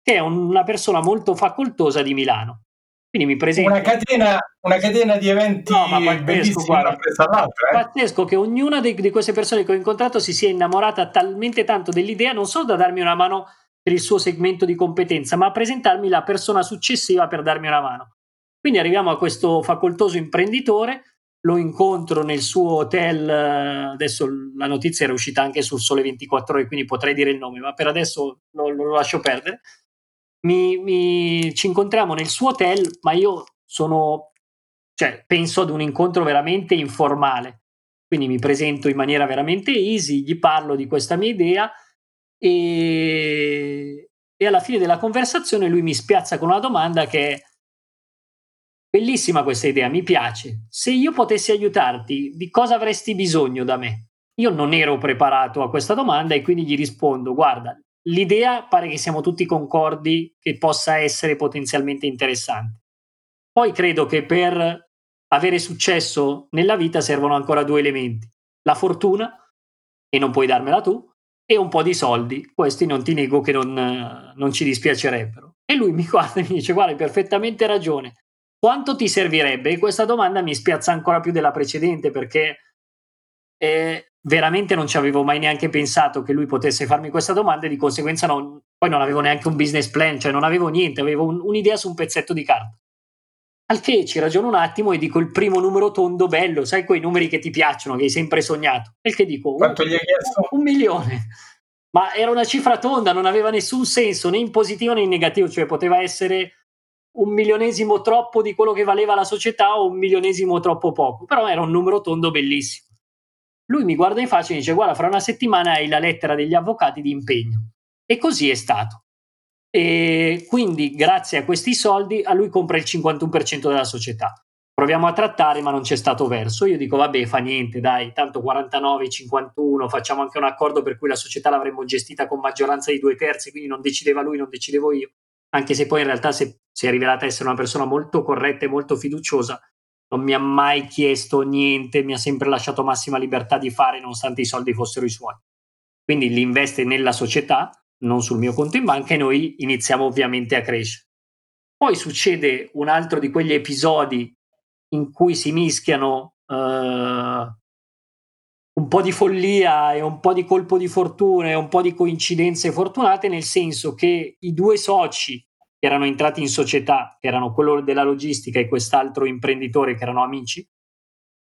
Speaker 2: che è una persona molto facoltosa di Milano quindi mi presento.
Speaker 3: Una catena, una catena di eventi no, ma pazzesco, guarda, eh?
Speaker 2: pazzesco che ognuna di, di, queste persone che ho incontrato si sia innamorata talmente tanto dell'idea, non solo da darmi una mano per il suo segmento di competenza, ma a presentarmi la persona successiva per darmi una mano. Quindi arriviamo a questo facoltoso imprenditore, lo incontro nel suo hotel, adesso la notizia era uscita anche sul Sole 24 ore, quindi potrei dire il nome, ma per adesso lo, lo lascio perdere mi, mi, ci incontriamo nel suo hotel, ma io sono, cioè, penso ad un incontro veramente informale. Quindi mi presento in maniera veramente easy, gli parlo di questa mia idea e, e alla fine della conversazione lui mi spiazza con una domanda che è bellissima questa idea, mi piace. Se io potessi aiutarti, di cosa avresti bisogno da me? Io non ero preparato a questa domanda e quindi gli rispondo, guarda, l'idea pare che siamo tutti concordi che possa essere potenzialmente interessante. Poi credo che per avere successo nella vita servono ancora due elementi, la fortuna, e non puoi darmela tu, e un po' di soldi, questi non ti nego che non, non ci dispiacerebbero. E lui mi guarda e mi dice, guarda, hai perfettamente ragione, quanto ti servirebbe? E questa domanda mi spiazza ancora più della precedente perché eh, veramente non ci avevo mai neanche pensato che lui potesse farmi questa domanda e di conseguenza non, poi non avevo neanche un business plan, cioè non avevo niente, avevo un, un'idea su un pezzetto di carta. Al che ci ragiono un attimo e dico il primo numero tondo bello, sai quei numeri che ti piacciono, che hai sempre sognato. E che dico,
Speaker 3: Quanto un, gli hai chiesto?
Speaker 2: Un, milione. Ma era una cifra tonda, non aveva nessun senso, né in positivo né in negativo, cioè poteva essere un milionesimo troppo di quello che valeva la società o un milionesimo troppo poco, però era un numero tondo bellissimo. Lui mi guarda in faccia e dice: Guarda, fra una settimana hai la lettera degli avvocati di impegno. E così è stato. E quindi, grazie a questi soldi, a lui compra il 51% della società. Proviamo a trattare, ma non c'è stato verso. Io dico: Vabbè, fa niente, dai, tanto 49, 51, facciamo anche un accordo per cui la società l'avremmo gestita con maggioranza di due terzi, quindi non decideva lui, non decidevo io. Anche se poi in realtà si è rivelata essere una persona molto corretta e molto fiduciosa, non mi ha mai chiesto niente, mi ha sempre lasciato massima libertà di fare nonostante i soldi fossero i suoi. Quindi li investe nella società, non sul mio conto in banca e noi iniziamo ovviamente a crescere. Poi succede un altro di quegli episodi in cui si mischiano eh, un po' di follia e un po' di colpo di fortuna e un po' di coincidenze fortunate, nel senso che i due soci che erano entrati in società, che erano quello della logistica e quest'altro imprenditore che erano amici,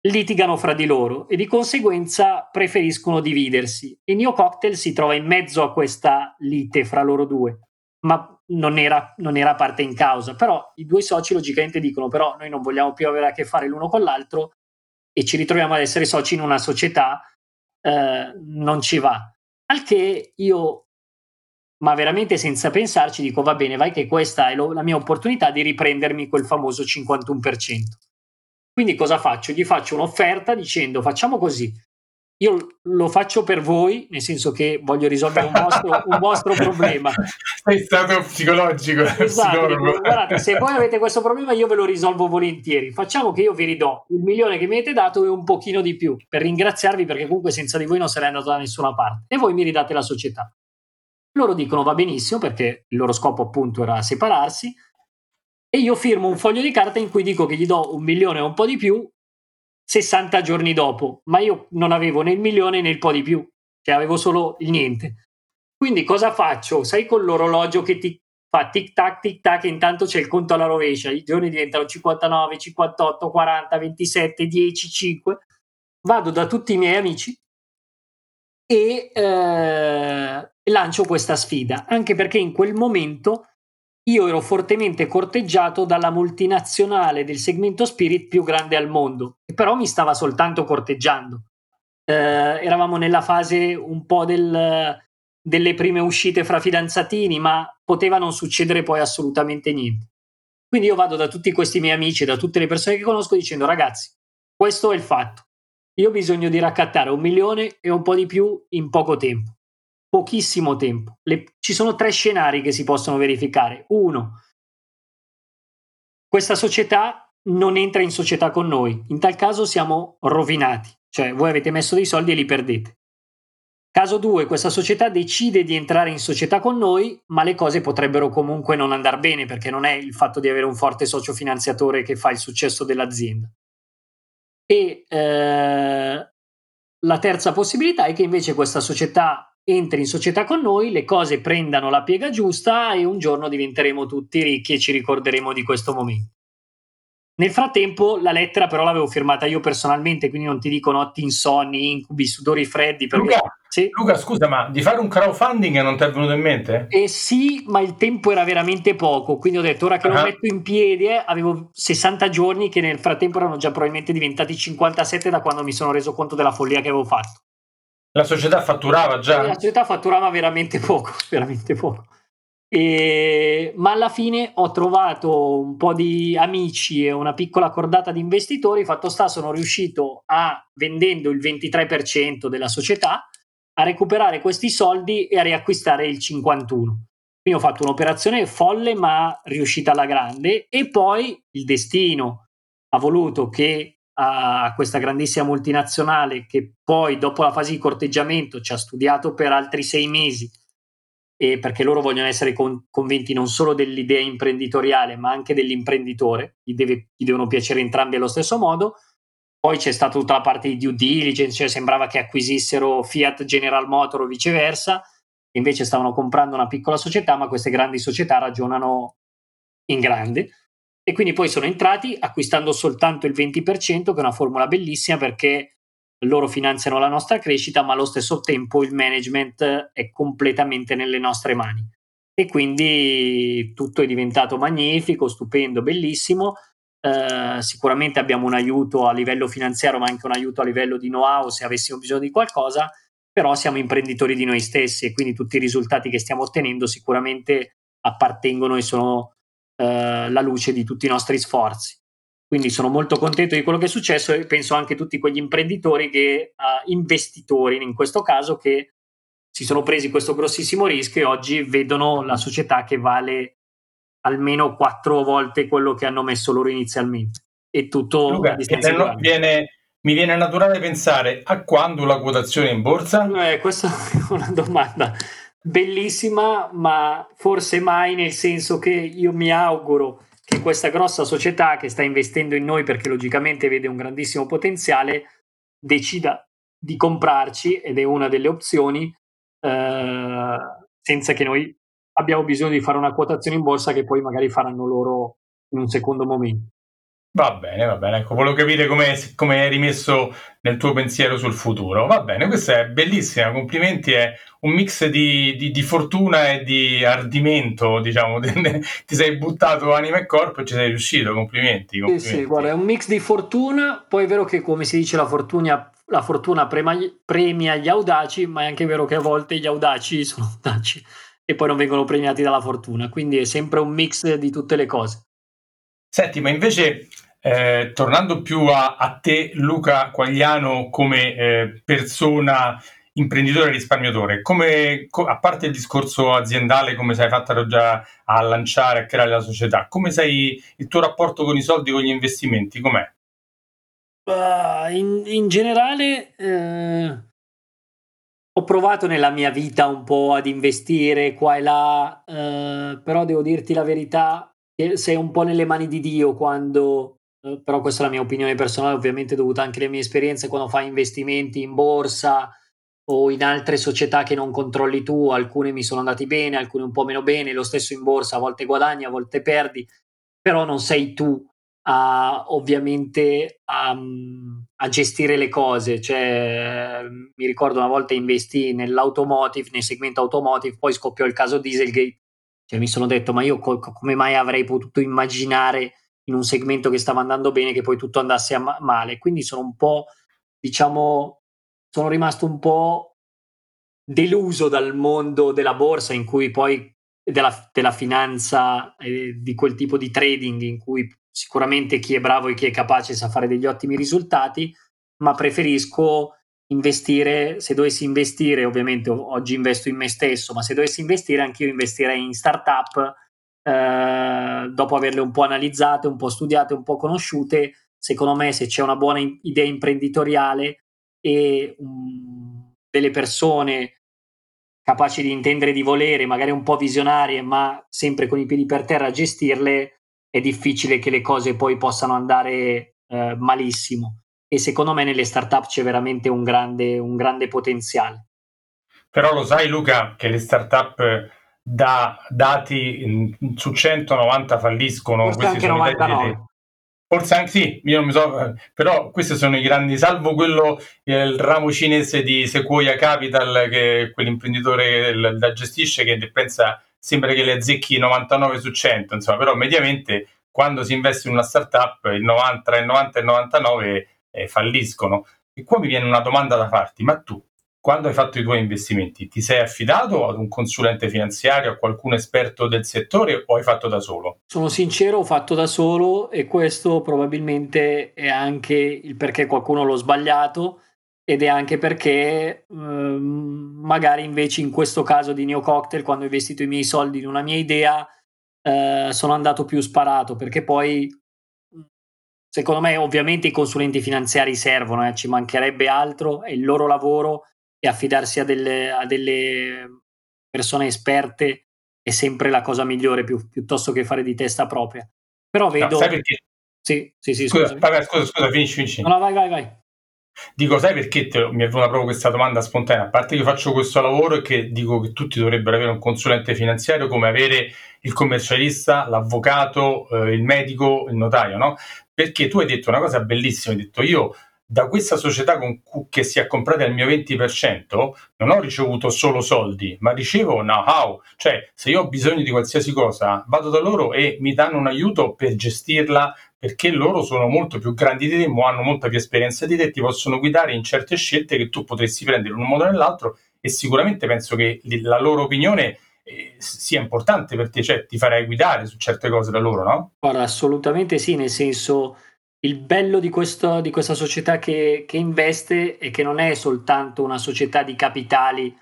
Speaker 2: litigano fra di loro e di conseguenza preferiscono dividersi. Il mio cocktail si trova in mezzo a questa lite fra loro due, ma non era, non era parte in causa. Però i due soci logicamente dicono: però noi non vogliamo più avere a che fare l'uno con l'altro e ci ritroviamo ad essere soci in una società, eh, non ci va. Al che io, ma veramente senza pensarci, dico: va bene, vai che questa è lo, la mia opportunità di riprendermi quel famoso 51%. Quindi cosa faccio? Gli faccio un'offerta dicendo facciamo così, io lo faccio per voi, nel senso che voglio risolvere un vostro, un vostro problema.
Speaker 3: Sei stato psicologico.
Speaker 2: Esatto, guardate, se voi avete questo problema io ve lo risolvo volentieri. Facciamo che io vi ridò il milione che mi avete dato e un pochino di più, per ringraziarvi perché comunque senza di voi non sarei andato da nessuna parte. E voi mi ridate la società. Loro dicono va benissimo perché il loro scopo appunto era separarsi e io firmo un foglio di carta in cui dico che gli do un milione o un po' di più 60 giorni dopo, ma io non avevo né il milione né il po' di più, cioè avevo solo il niente. Quindi cosa faccio? Sai con l'orologio che ti fa tic tac tic tac e intanto c'è il conto alla rovescia, i giorni diventano 59, 58, 40, 27, 10, 5. Vado da tutti i miei amici e eh, lancio questa sfida, anche perché in quel momento io ero fortemente corteggiato dalla multinazionale del segmento Spirit più grande al mondo, che però mi stava soltanto corteggiando. Eh, eravamo nella fase un po' del, delle prime uscite fra fidanzatini, ma poteva non succedere poi assolutamente niente. Quindi io vado da tutti questi miei amici, da tutte le persone che conosco, dicendo ragazzi, questo è il fatto. Io ho bisogno di raccattare un milione e un po' di più in poco tempo pochissimo tempo. Le, ci sono tre scenari che si possono verificare. Uno, questa società non entra in società con noi, in tal caso siamo rovinati, cioè voi avete messo dei soldi e li perdete. Caso 2, questa società decide di entrare in società con noi, ma le cose potrebbero comunque non andare bene perché non è il fatto di avere un forte socio finanziatore che fa il successo dell'azienda. E eh, la terza possibilità è che invece questa società entri in società con noi, le cose prendano la piega giusta e un giorno diventeremo tutti ricchi e ci ricorderemo di questo momento. Nel frattempo la lettera però l'avevo firmata io personalmente, quindi non ti dico notti insonni, incubi, sudori freddi. Perché...
Speaker 3: Luca, sì? Luca, scusa, ma di fare un crowdfunding non ti è venuto in mente?
Speaker 2: Eh sì, ma il tempo era veramente poco, quindi ho detto ora che uh-huh. lo metto in piedi, eh, avevo 60 giorni che nel frattempo erano già probabilmente diventati 57 da quando mi sono reso conto della follia che avevo fatto.
Speaker 3: La società fatturava già?
Speaker 2: La società fatturava veramente poco, veramente poco. E, ma alla fine ho trovato un po' di amici e una piccola cordata di investitori. Fatto sta, sono riuscito a, vendendo il 23% della società, a recuperare questi soldi e a riacquistare il 51%. Quindi ho fatto un'operazione folle ma riuscita alla grande e poi il destino ha voluto che a questa grandissima multinazionale che poi dopo la fase di corteggiamento ci ha studiato per altri sei mesi. E perché loro vogliono essere con, convinti non solo dell'idea imprenditoriale ma anche dell'imprenditore, gli, deve, gli, devono piacere entrambi allo stesso modo. Poi c'è stata tutta la parte di due diligence, cioè sembrava che acquisissero Fiat General Motor o viceversa, invece stavano comprando una piccola società, ma queste grandi società ragionano in grande e quindi poi sono entrati acquistando soltanto il 20%, che è una formula bellissima perché loro finanziano la nostra crescita, ma allo stesso tempo il management è completamente nelle nostre mani. E quindi tutto è diventato magnifico, stupendo, bellissimo. Eh, sicuramente abbiamo un aiuto a livello finanziario, ma anche un aiuto a livello di know-how se avessimo bisogno di qualcosa, però siamo imprenditori di noi stessi e quindi tutti i risultati che stiamo ottenendo sicuramente appartengono e sono eh, la luce di tutti i nostri sforzi. Quindi sono molto contento di quello che è successo e penso anche a tutti quegli imprenditori che, uh, investitori in questo caso, che si sono presi questo grossissimo rischio e oggi vedono la società che vale almeno quattro volte quello che hanno messo loro inizialmente. E tutto
Speaker 3: Luca, viene, mi viene naturale pensare a quando la quotazione in borsa?
Speaker 2: Eh, questa è una domanda bellissima, ma forse mai nel senso che io mi auguro che questa grossa società che sta investendo in noi perché logicamente vede un grandissimo potenziale decida di comprarci ed è una delle opzioni eh, senza che noi abbiamo bisogno di fare una quotazione in borsa che poi magari faranno loro in un secondo momento.
Speaker 1: Va bene, va bene. Ecco, volevo capire come, come hai rimesso nel tuo pensiero sul futuro. Va bene, questa è bellissima. Complimenti, è un mix di, di, di fortuna e di ardimento. Diciamo, ti sei buttato anima e corpo e ci sei riuscito. Complimenti.
Speaker 2: Sì, sì, guarda, è un mix di fortuna. Poi è vero che, come si dice, la fortuna, la fortuna premia, premia gli audaci, ma è anche vero che a volte gli audaci sono audaci e poi non vengono premiati dalla fortuna. Quindi è sempre un mix di tutte le cose.
Speaker 1: Senti, ma invece eh, tornando più a, a, te, Luca Quagliano, come eh, persona imprenditore e risparmiatore, come, co- a parte il discorso aziendale, come sei fatta già a lanciare, a creare la società, come sei il tuo rapporto con i soldi, con gli investimenti, com'è?
Speaker 2: Uh, in, in, generale eh, ho provato nella mia vita un po' ad investire qua e là, eh, però devo dirti la verità, sei un po' nelle mani di Dio quando eh, però questa è la mia opinione personale, ovviamente dovuta anche alle mie esperienze quando fai investimenti in borsa o in altre società che non controlli tu, alcune mi sono andati bene, alcune un po' meno bene, lo stesso in borsa, a volte guadagni, a volte perdi, però non sei tu a, ovviamente a, a gestire le cose, cioè, mi ricordo una volta investì nell'automotive, nel segmento automotive, poi scoppiò il caso Dieselgate, cioè mi sono detto ma io co- come mai avrei potuto immaginare in un segmento che stava andando bene che poi tutto andasse a ma- male. Quindi sono un po', diciamo, sono rimasto un po' deluso dal mondo della borsa in cui poi della, della finanza eh, di quel tipo di trading in cui sicuramente chi è bravo e chi è capace sa fare degli ottimi risultati, ma preferisco investire, se dovessi investire, ovviamente oggi investo in me stesso, ma se dovessi investire anch'io investirei in startup eh, dopo averle un po' analizzate, un po' studiate, un po' conosciute, secondo me se c'è una buona idea imprenditoriale e um, delle persone capaci di intendere di volere, magari un po' visionarie, ma sempre con i piedi per terra a gestirle, è difficile che le cose poi possano andare eh, malissimo. E secondo me nelle startup c'è veramente un grande, un grande potenziale.
Speaker 1: Però lo sai Luca che le startup da dati su 190 falliscono.
Speaker 2: Forse anche 99.
Speaker 1: Forse anche sì, io non mi so, però questi sono i grandi, salvo quello, il ramo cinese di Sequoia Capital, che quell'imprenditore da gestisce che pensa, sembra che le azzecchi 99 su 100, insomma, però mediamente quando si investe in una startup il 90, tra il 90 e il 99 eh, falliscono. E qua mi viene una domanda da farti, ma tu quando hai fatto i tuoi investimenti, ti sei affidato ad un consulente finanziario, a qualcun esperto del settore o hai fatto da solo?
Speaker 2: Sono sincero, ho fatto da solo e questo probabilmente è anche il perché qualcuno l'ho sbagliato ed è anche perché ehm, magari invece in questo caso di Neo Cocktail, quando ho investito i miei soldi in una mia idea, eh, sono andato più sparato perché poi secondo me ovviamente i consulenti finanziari servono, eh, ci mancherebbe altro, è il loro lavoro e affidarsi a delle, a delle persone esperte è sempre la cosa migliore più, piuttosto che fare di testa propria. Però vedo... No,
Speaker 1: sai perché?
Speaker 2: Sì, sì, sì.
Speaker 1: Scusa, scusa, scusa, finisci, finisci.
Speaker 2: No, no, vai, vai, vai.
Speaker 1: Dico, sai perché te, mi è venuta proprio questa domanda spontanea? A parte che io faccio questo lavoro e che dico che tutti dovrebbero avere un consulente finanziario come avere il commercialista, l'avvocato, eh, il medico, il notaio, no? Perché tu hai detto una cosa bellissima, hai detto io da questa società con che si è comprata il mio 20% non ho ricevuto solo soldi, ma ricevo know-how, cioè se io ho bisogno di qualsiasi cosa vado da loro e mi danno un aiuto per gestirla perché loro sono molto più grandi di te, hanno molta più esperienza di te, ti possono guidare in certe scelte che tu potresti prendere in un modo o nell'altro e sicuramente penso che la loro opinione eh, sia importante per te, cioè ti farai guidare su certe cose da loro, no?
Speaker 2: Guarda, assolutamente sì, nel senso il bello di, questo, di questa società che, che, investe è che non è soltanto una società di capitali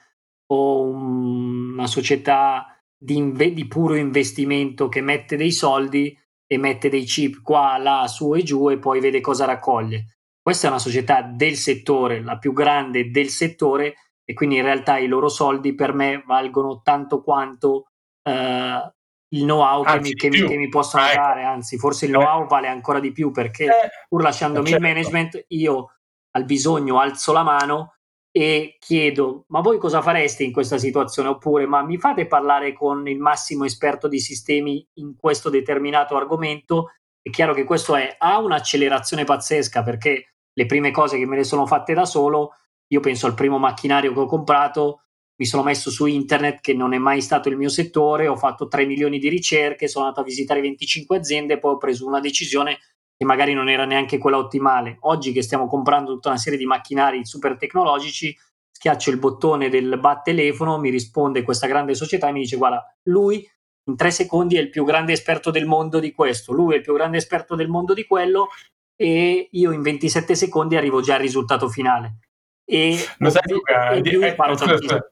Speaker 2: o un, una società di, inve- di, puro investimento che mette dei soldi e mette dei chip qua, là, su e giù e poi vede cosa raccoglie. Questa è una società del settore, la più grande del settore e quindi in realtà i loro soldi per me valgono tanto quanto eh, il know-how che, mi, che, mi, che mi, possono ah, ecco. dare, anzi forse il know-how vale ancora di più perché eh, pur lasciandomi certo. il management io al bisogno alzo la mano e chiedo ma voi cosa fareste in questa situazione? Oppure ma mi fate parlare con il massimo esperto di sistemi in questo determinato argomento? È chiaro che questo è ha un'accelerazione pazzesca perché le prime cose che me le sono fatte da solo io penso al primo macchinario che ho comprato mi sono messo su internet che non è mai stato il mio settore ho fatto 3 milioni di ricerche sono andato a visitare 25 aziende poi ho preso una decisione che magari non era neanche quella ottimale. Oggi che stiamo comprando tutta una serie di macchinari super tecnologici, schiaccio il bottone del bat telefono, mi risponde questa grande società e mi dice guarda, lui in tre secondi è il più grande esperto del mondo di questo, lui è il più grande esperto del mondo di quello e io in 27 secondi arrivo già al risultato finale.
Speaker 1: E lo sai Luca, e di, eh, scusa.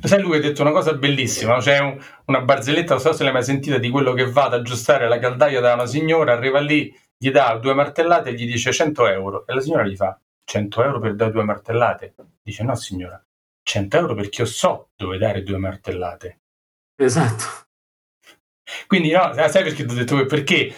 Speaker 1: Lo sai, lui ha detto una cosa bellissima, c'è un, una barzelletta, non so se l'hai mai sentita, di quello che va ad aggiustare la caldaia da una signora, arriva lì, gli dà due martellate e gli dice 100 euro. E la signora gli fa 100 euro per dare due martellate? Dice no signora, 100 euro perché io so dove dare due martellate.
Speaker 2: Esatto.
Speaker 1: Quindi no, sai perché ti ho detto perché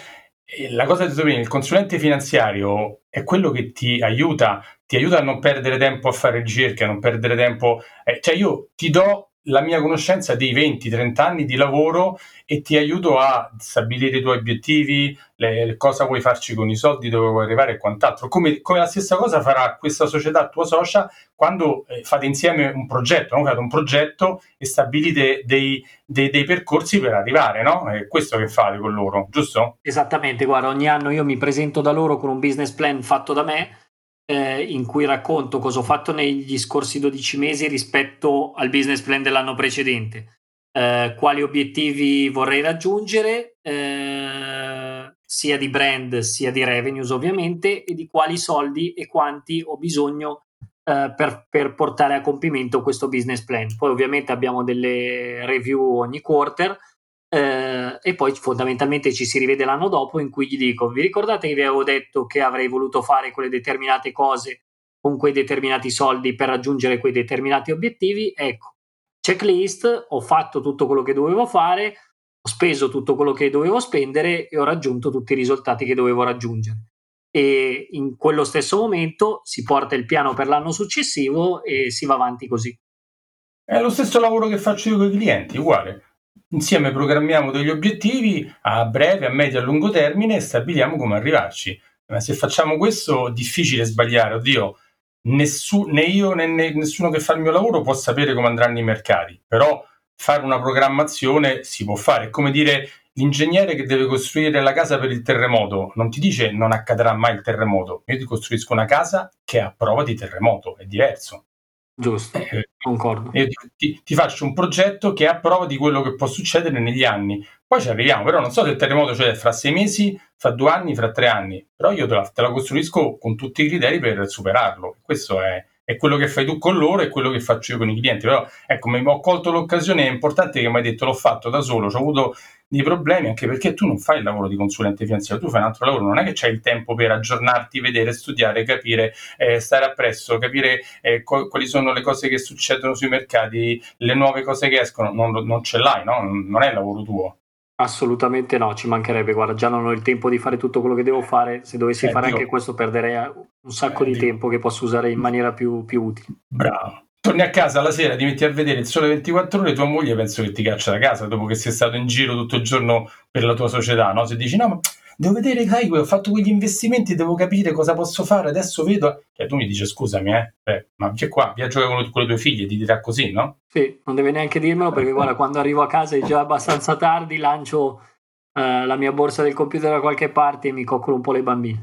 Speaker 1: la cosa di prima, il consulente finanziario è quello che ti aiuta, ti aiuta a non perdere tempo a fare ricerche, a non perdere tempo, eh, cioè io ti do la mia conoscenza dei 20-30 anni di lavoro e ti aiuto a stabilire i tuoi obiettivi, le, cosa vuoi farci con i soldi, dove vuoi arrivare e quant'altro. Come, come la stessa cosa farà questa società tua socia quando eh, fate insieme un progetto, no? fate un progetto e stabilite dei, dei, dei percorsi per arrivare, no? È questo che fate con loro, giusto?
Speaker 2: Esattamente, guarda, ogni anno io mi presento da loro con un business plan fatto da me eh, in cui racconto cosa ho fatto negli scorsi 12 mesi rispetto al business plan dell'anno precedente, eh, quali obiettivi vorrei raggiungere, eh, sia di brand sia di revenues ovviamente, e di quali soldi e quanti ho bisogno eh, per, per portare a compimento questo business plan. Poi ovviamente abbiamo delle review ogni quarter eh, e poi fondamentalmente ci si rivede l'anno dopo in cui gli dico vi ricordate che vi avevo detto che avrei voluto fare quelle determinate cose con quei determinati soldi per raggiungere quei determinati obiettivi? Ecco checklist ho fatto tutto quello che dovevo fare ho speso tutto quello che dovevo spendere e ho raggiunto tutti i risultati che dovevo raggiungere. E in quello stesso momento si porta il piano per l'anno successivo e si va avanti così.
Speaker 1: È lo stesso lavoro che faccio io con i clienti uguale Insieme programmiamo degli obiettivi a breve, a medio e a lungo termine e stabiliamo come arrivarci. Ma se facciamo questo, difficile sbagliare. Oddio, nessu- né io né, né nessuno che fa il mio lavoro può sapere come andranno i mercati, però fare una programmazione si può fare. È come dire l'ingegnere che deve costruire la casa per il terremoto non ti dice non accadrà mai il terremoto. Io ti costruisco una casa che è a prova di terremoto, è diverso.
Speaker 2: Giusto, eh, concordo.
Speaker 1: Io ti, ti, faccio un progetto che è a prova di quello che può succedere negli anni. Poi ci arriviamo, però non so se il terremoto c'è fra sei mesi, fra due anni, fra tre anni. Però io te la, te la costruisco con tutti i criteri per superarlo. Questo è, è quello che fai tu con loro e quello che faccio io con i clienti. Però, ecco, mi ho colto l'occasione, è importante che mi hai detto l'ho fatto da solo, ho avuto dei problemi anche perché tu non fai il lavoro di consulente finanziario, tu fai un altro lavoro, non è che c'hai il tempo per aggiornarti, vedere, studiare, capire, eh, stare appresso, capire eh, co- quali sono le cose che succedono sui mercati, le nuove cose che escono, non, non ce l'hai, no? Non è il lavoro tuo.
Speaker 2: Assolutamente no, ci mancherebbe. Guarda, già non ho il tempo di fare tutto quello che devo fare. Se dovessi eh, fare Dio. anche questo, perderei un sacco eh, di Dio. tempo che posso usare in maniera più, più utile.
Speaker 1: Bravo. Torni a casa la sera, ti metti a vedere il sole 24 ore, tua moglie penso che ti caccia da casa dopo che sei stato in giro tutto il giorno per la tua società, no? Se dici no, ma devo vedere dai, ho fatto quegli investimenti, devo capire cosa posso fare, adesso vedo. E tu mi dici scusami, eh, eh ma c'è qua, viaggio con, con le tue figlie, ti dirà così, no?
Speaker 2: Sì, non deve neanche dirmelo perché guarda, quando arrivo a casa è già abbastanza tardi, lancio uh, la mia borsa del computer da qualche parte e mi coccolo un po' le bambine.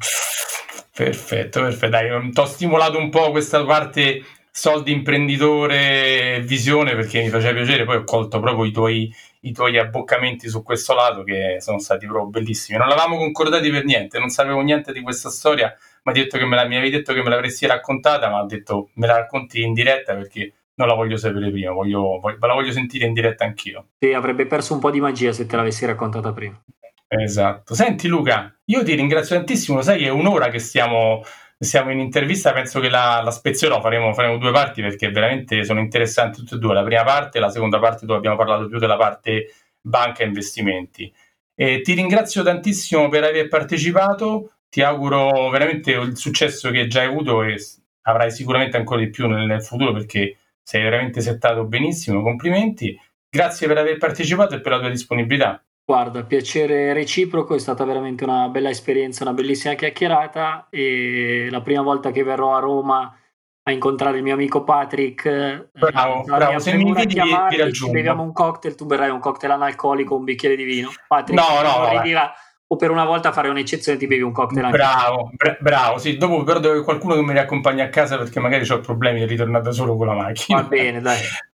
Speaker 1: Perfetto, perfetto, dai, ti ho stimolato un po' questa parte soldi imprenditore visione perché mi faceva piacere. Poi ho colto proprio i tuoi, i tuoi abboccamenti su questo lato che sono stati proprio bellissimi. Non l'avevamo concordati per niente non sapevo niente di questa storia. Mi, detto che me la, mi avevi detto che me l'avresti raccontata ma ho detto me la racconti in diretta perché non la voglio sapere prima voglio, voglio, la voglio sentire in diretta anch'io.
Speaker 2: Sì, avrebbe perso un po' di magia se te l'avessi raccontata prima.
Speaker 1: Esatto. Senti Luca io ti ringrazio tantissimo. Lo sai che è un'ora che stiamo siamo in intervista, penso che la, la spezierò, faremo, faremo, due parti perché veramente sono interessanti tutte e due. La prima parte e la seconda parte dove abbiamo parlato più della parte banca e investimenti. E ti ringrazio tantissimo per aver partecipato. ti auguro veramente il successo che già hai avuto e avrai sicuramente ancora di più nel, nel futuro perché sei veramente settato benissimo, complimenti. Grazie per aver partecipato e per la tua disponibilità.
Speaker 2: Guarda, piacere reciproco, è stata veramente una bella esperienza, una bellissima chiacchierata e la prima volta che verrò a Roma a incontrare il mio amico Patrick.
Speaker 1: Eh, bravo, bravo. se mi inviti
Speaker 2: chiamarti, ti raggiungo. beviamo un cocktail, tu berrai un cocktail analcolico, un bicchiere di vino. Patrick,
Speaker 1: no, no,
Speaker 2: dirà, o per una volta fare un'eccezione ti bevi un cocktail.
Speaker 1: Bravo, bra- bravo, sì, dopo però devo qualcuno che mi riaccompagni a casa perché magari ho problemi di ritornare da solo con la macchina.
Speaker 2: Va bene, dai.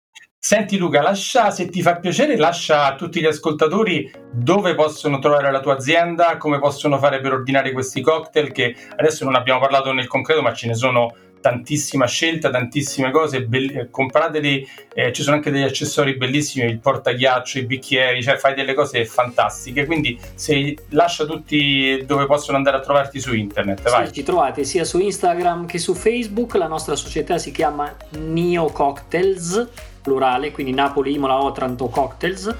Speaker 1: Senti Luca, lascia, se ti fa piacere, lascia a tutti gli ascoltatori dove possono trovare la tua azienda, come possono fare per ordinare questi cocktail, che adesso non abbiamo parlato nel concreto, ma ce ne sono tantissima scelta, tantissime cose, be- eh, comprateli, eh, ci sono anche degli accessori bellissimi, il portaghiaccio, i bicchieri, cioè fai delle cose fantastiche, quindi se lascia tutti dove possono andare a trovarti su internet, vai.
Speaker 2: Sì, ci trovate sia su Instagram che su Facebook, la nostra società si chiama Neo Cocktails, plurale, quindi Napoli, Imola, Otranto Cocktails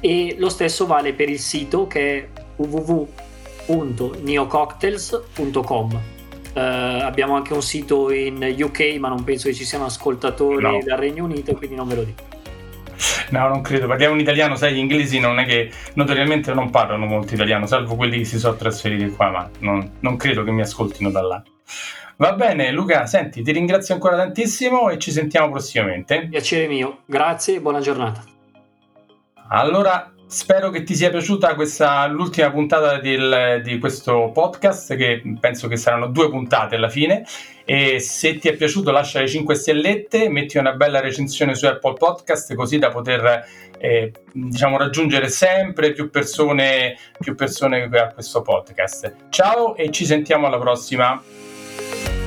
Speaker 2: e lo stesso vale per il sito che è www.neococktails.com Uh, abbiamo anche un sito in UK, ma non penso che ci siano ascoltatori no. dal Regno Unito, quindi non ve lo dico.
Speaker 1: No, non credo. Parliamo in italiano, sai, gli inglesi non è che notoriamente non parlano molto italiano, salvo quelli che si sono trasferiti qua, ma non, non credo che mi ascoltino da là. Va bene, Luca, senti, ti ringrazio ancora tantissimo e ci sentiamo prossimamente.
Speaker 2: Piacere mio, grazie e buona giornata.
Speaker 1: Allora, Spero che ti sia piaciuta questa, l'ultima puntata del, di questo podcast, che penso che saranno due puntate alla fine. E se ti è piaciuto, lascia le 5 stellette, metti una bella recensione su Apple Podcast, così da poter eh, diciamo, raggiungere sempre più persone, più persone a questo podcast. Ciao e ci sentiamo alla prossima. Thank you.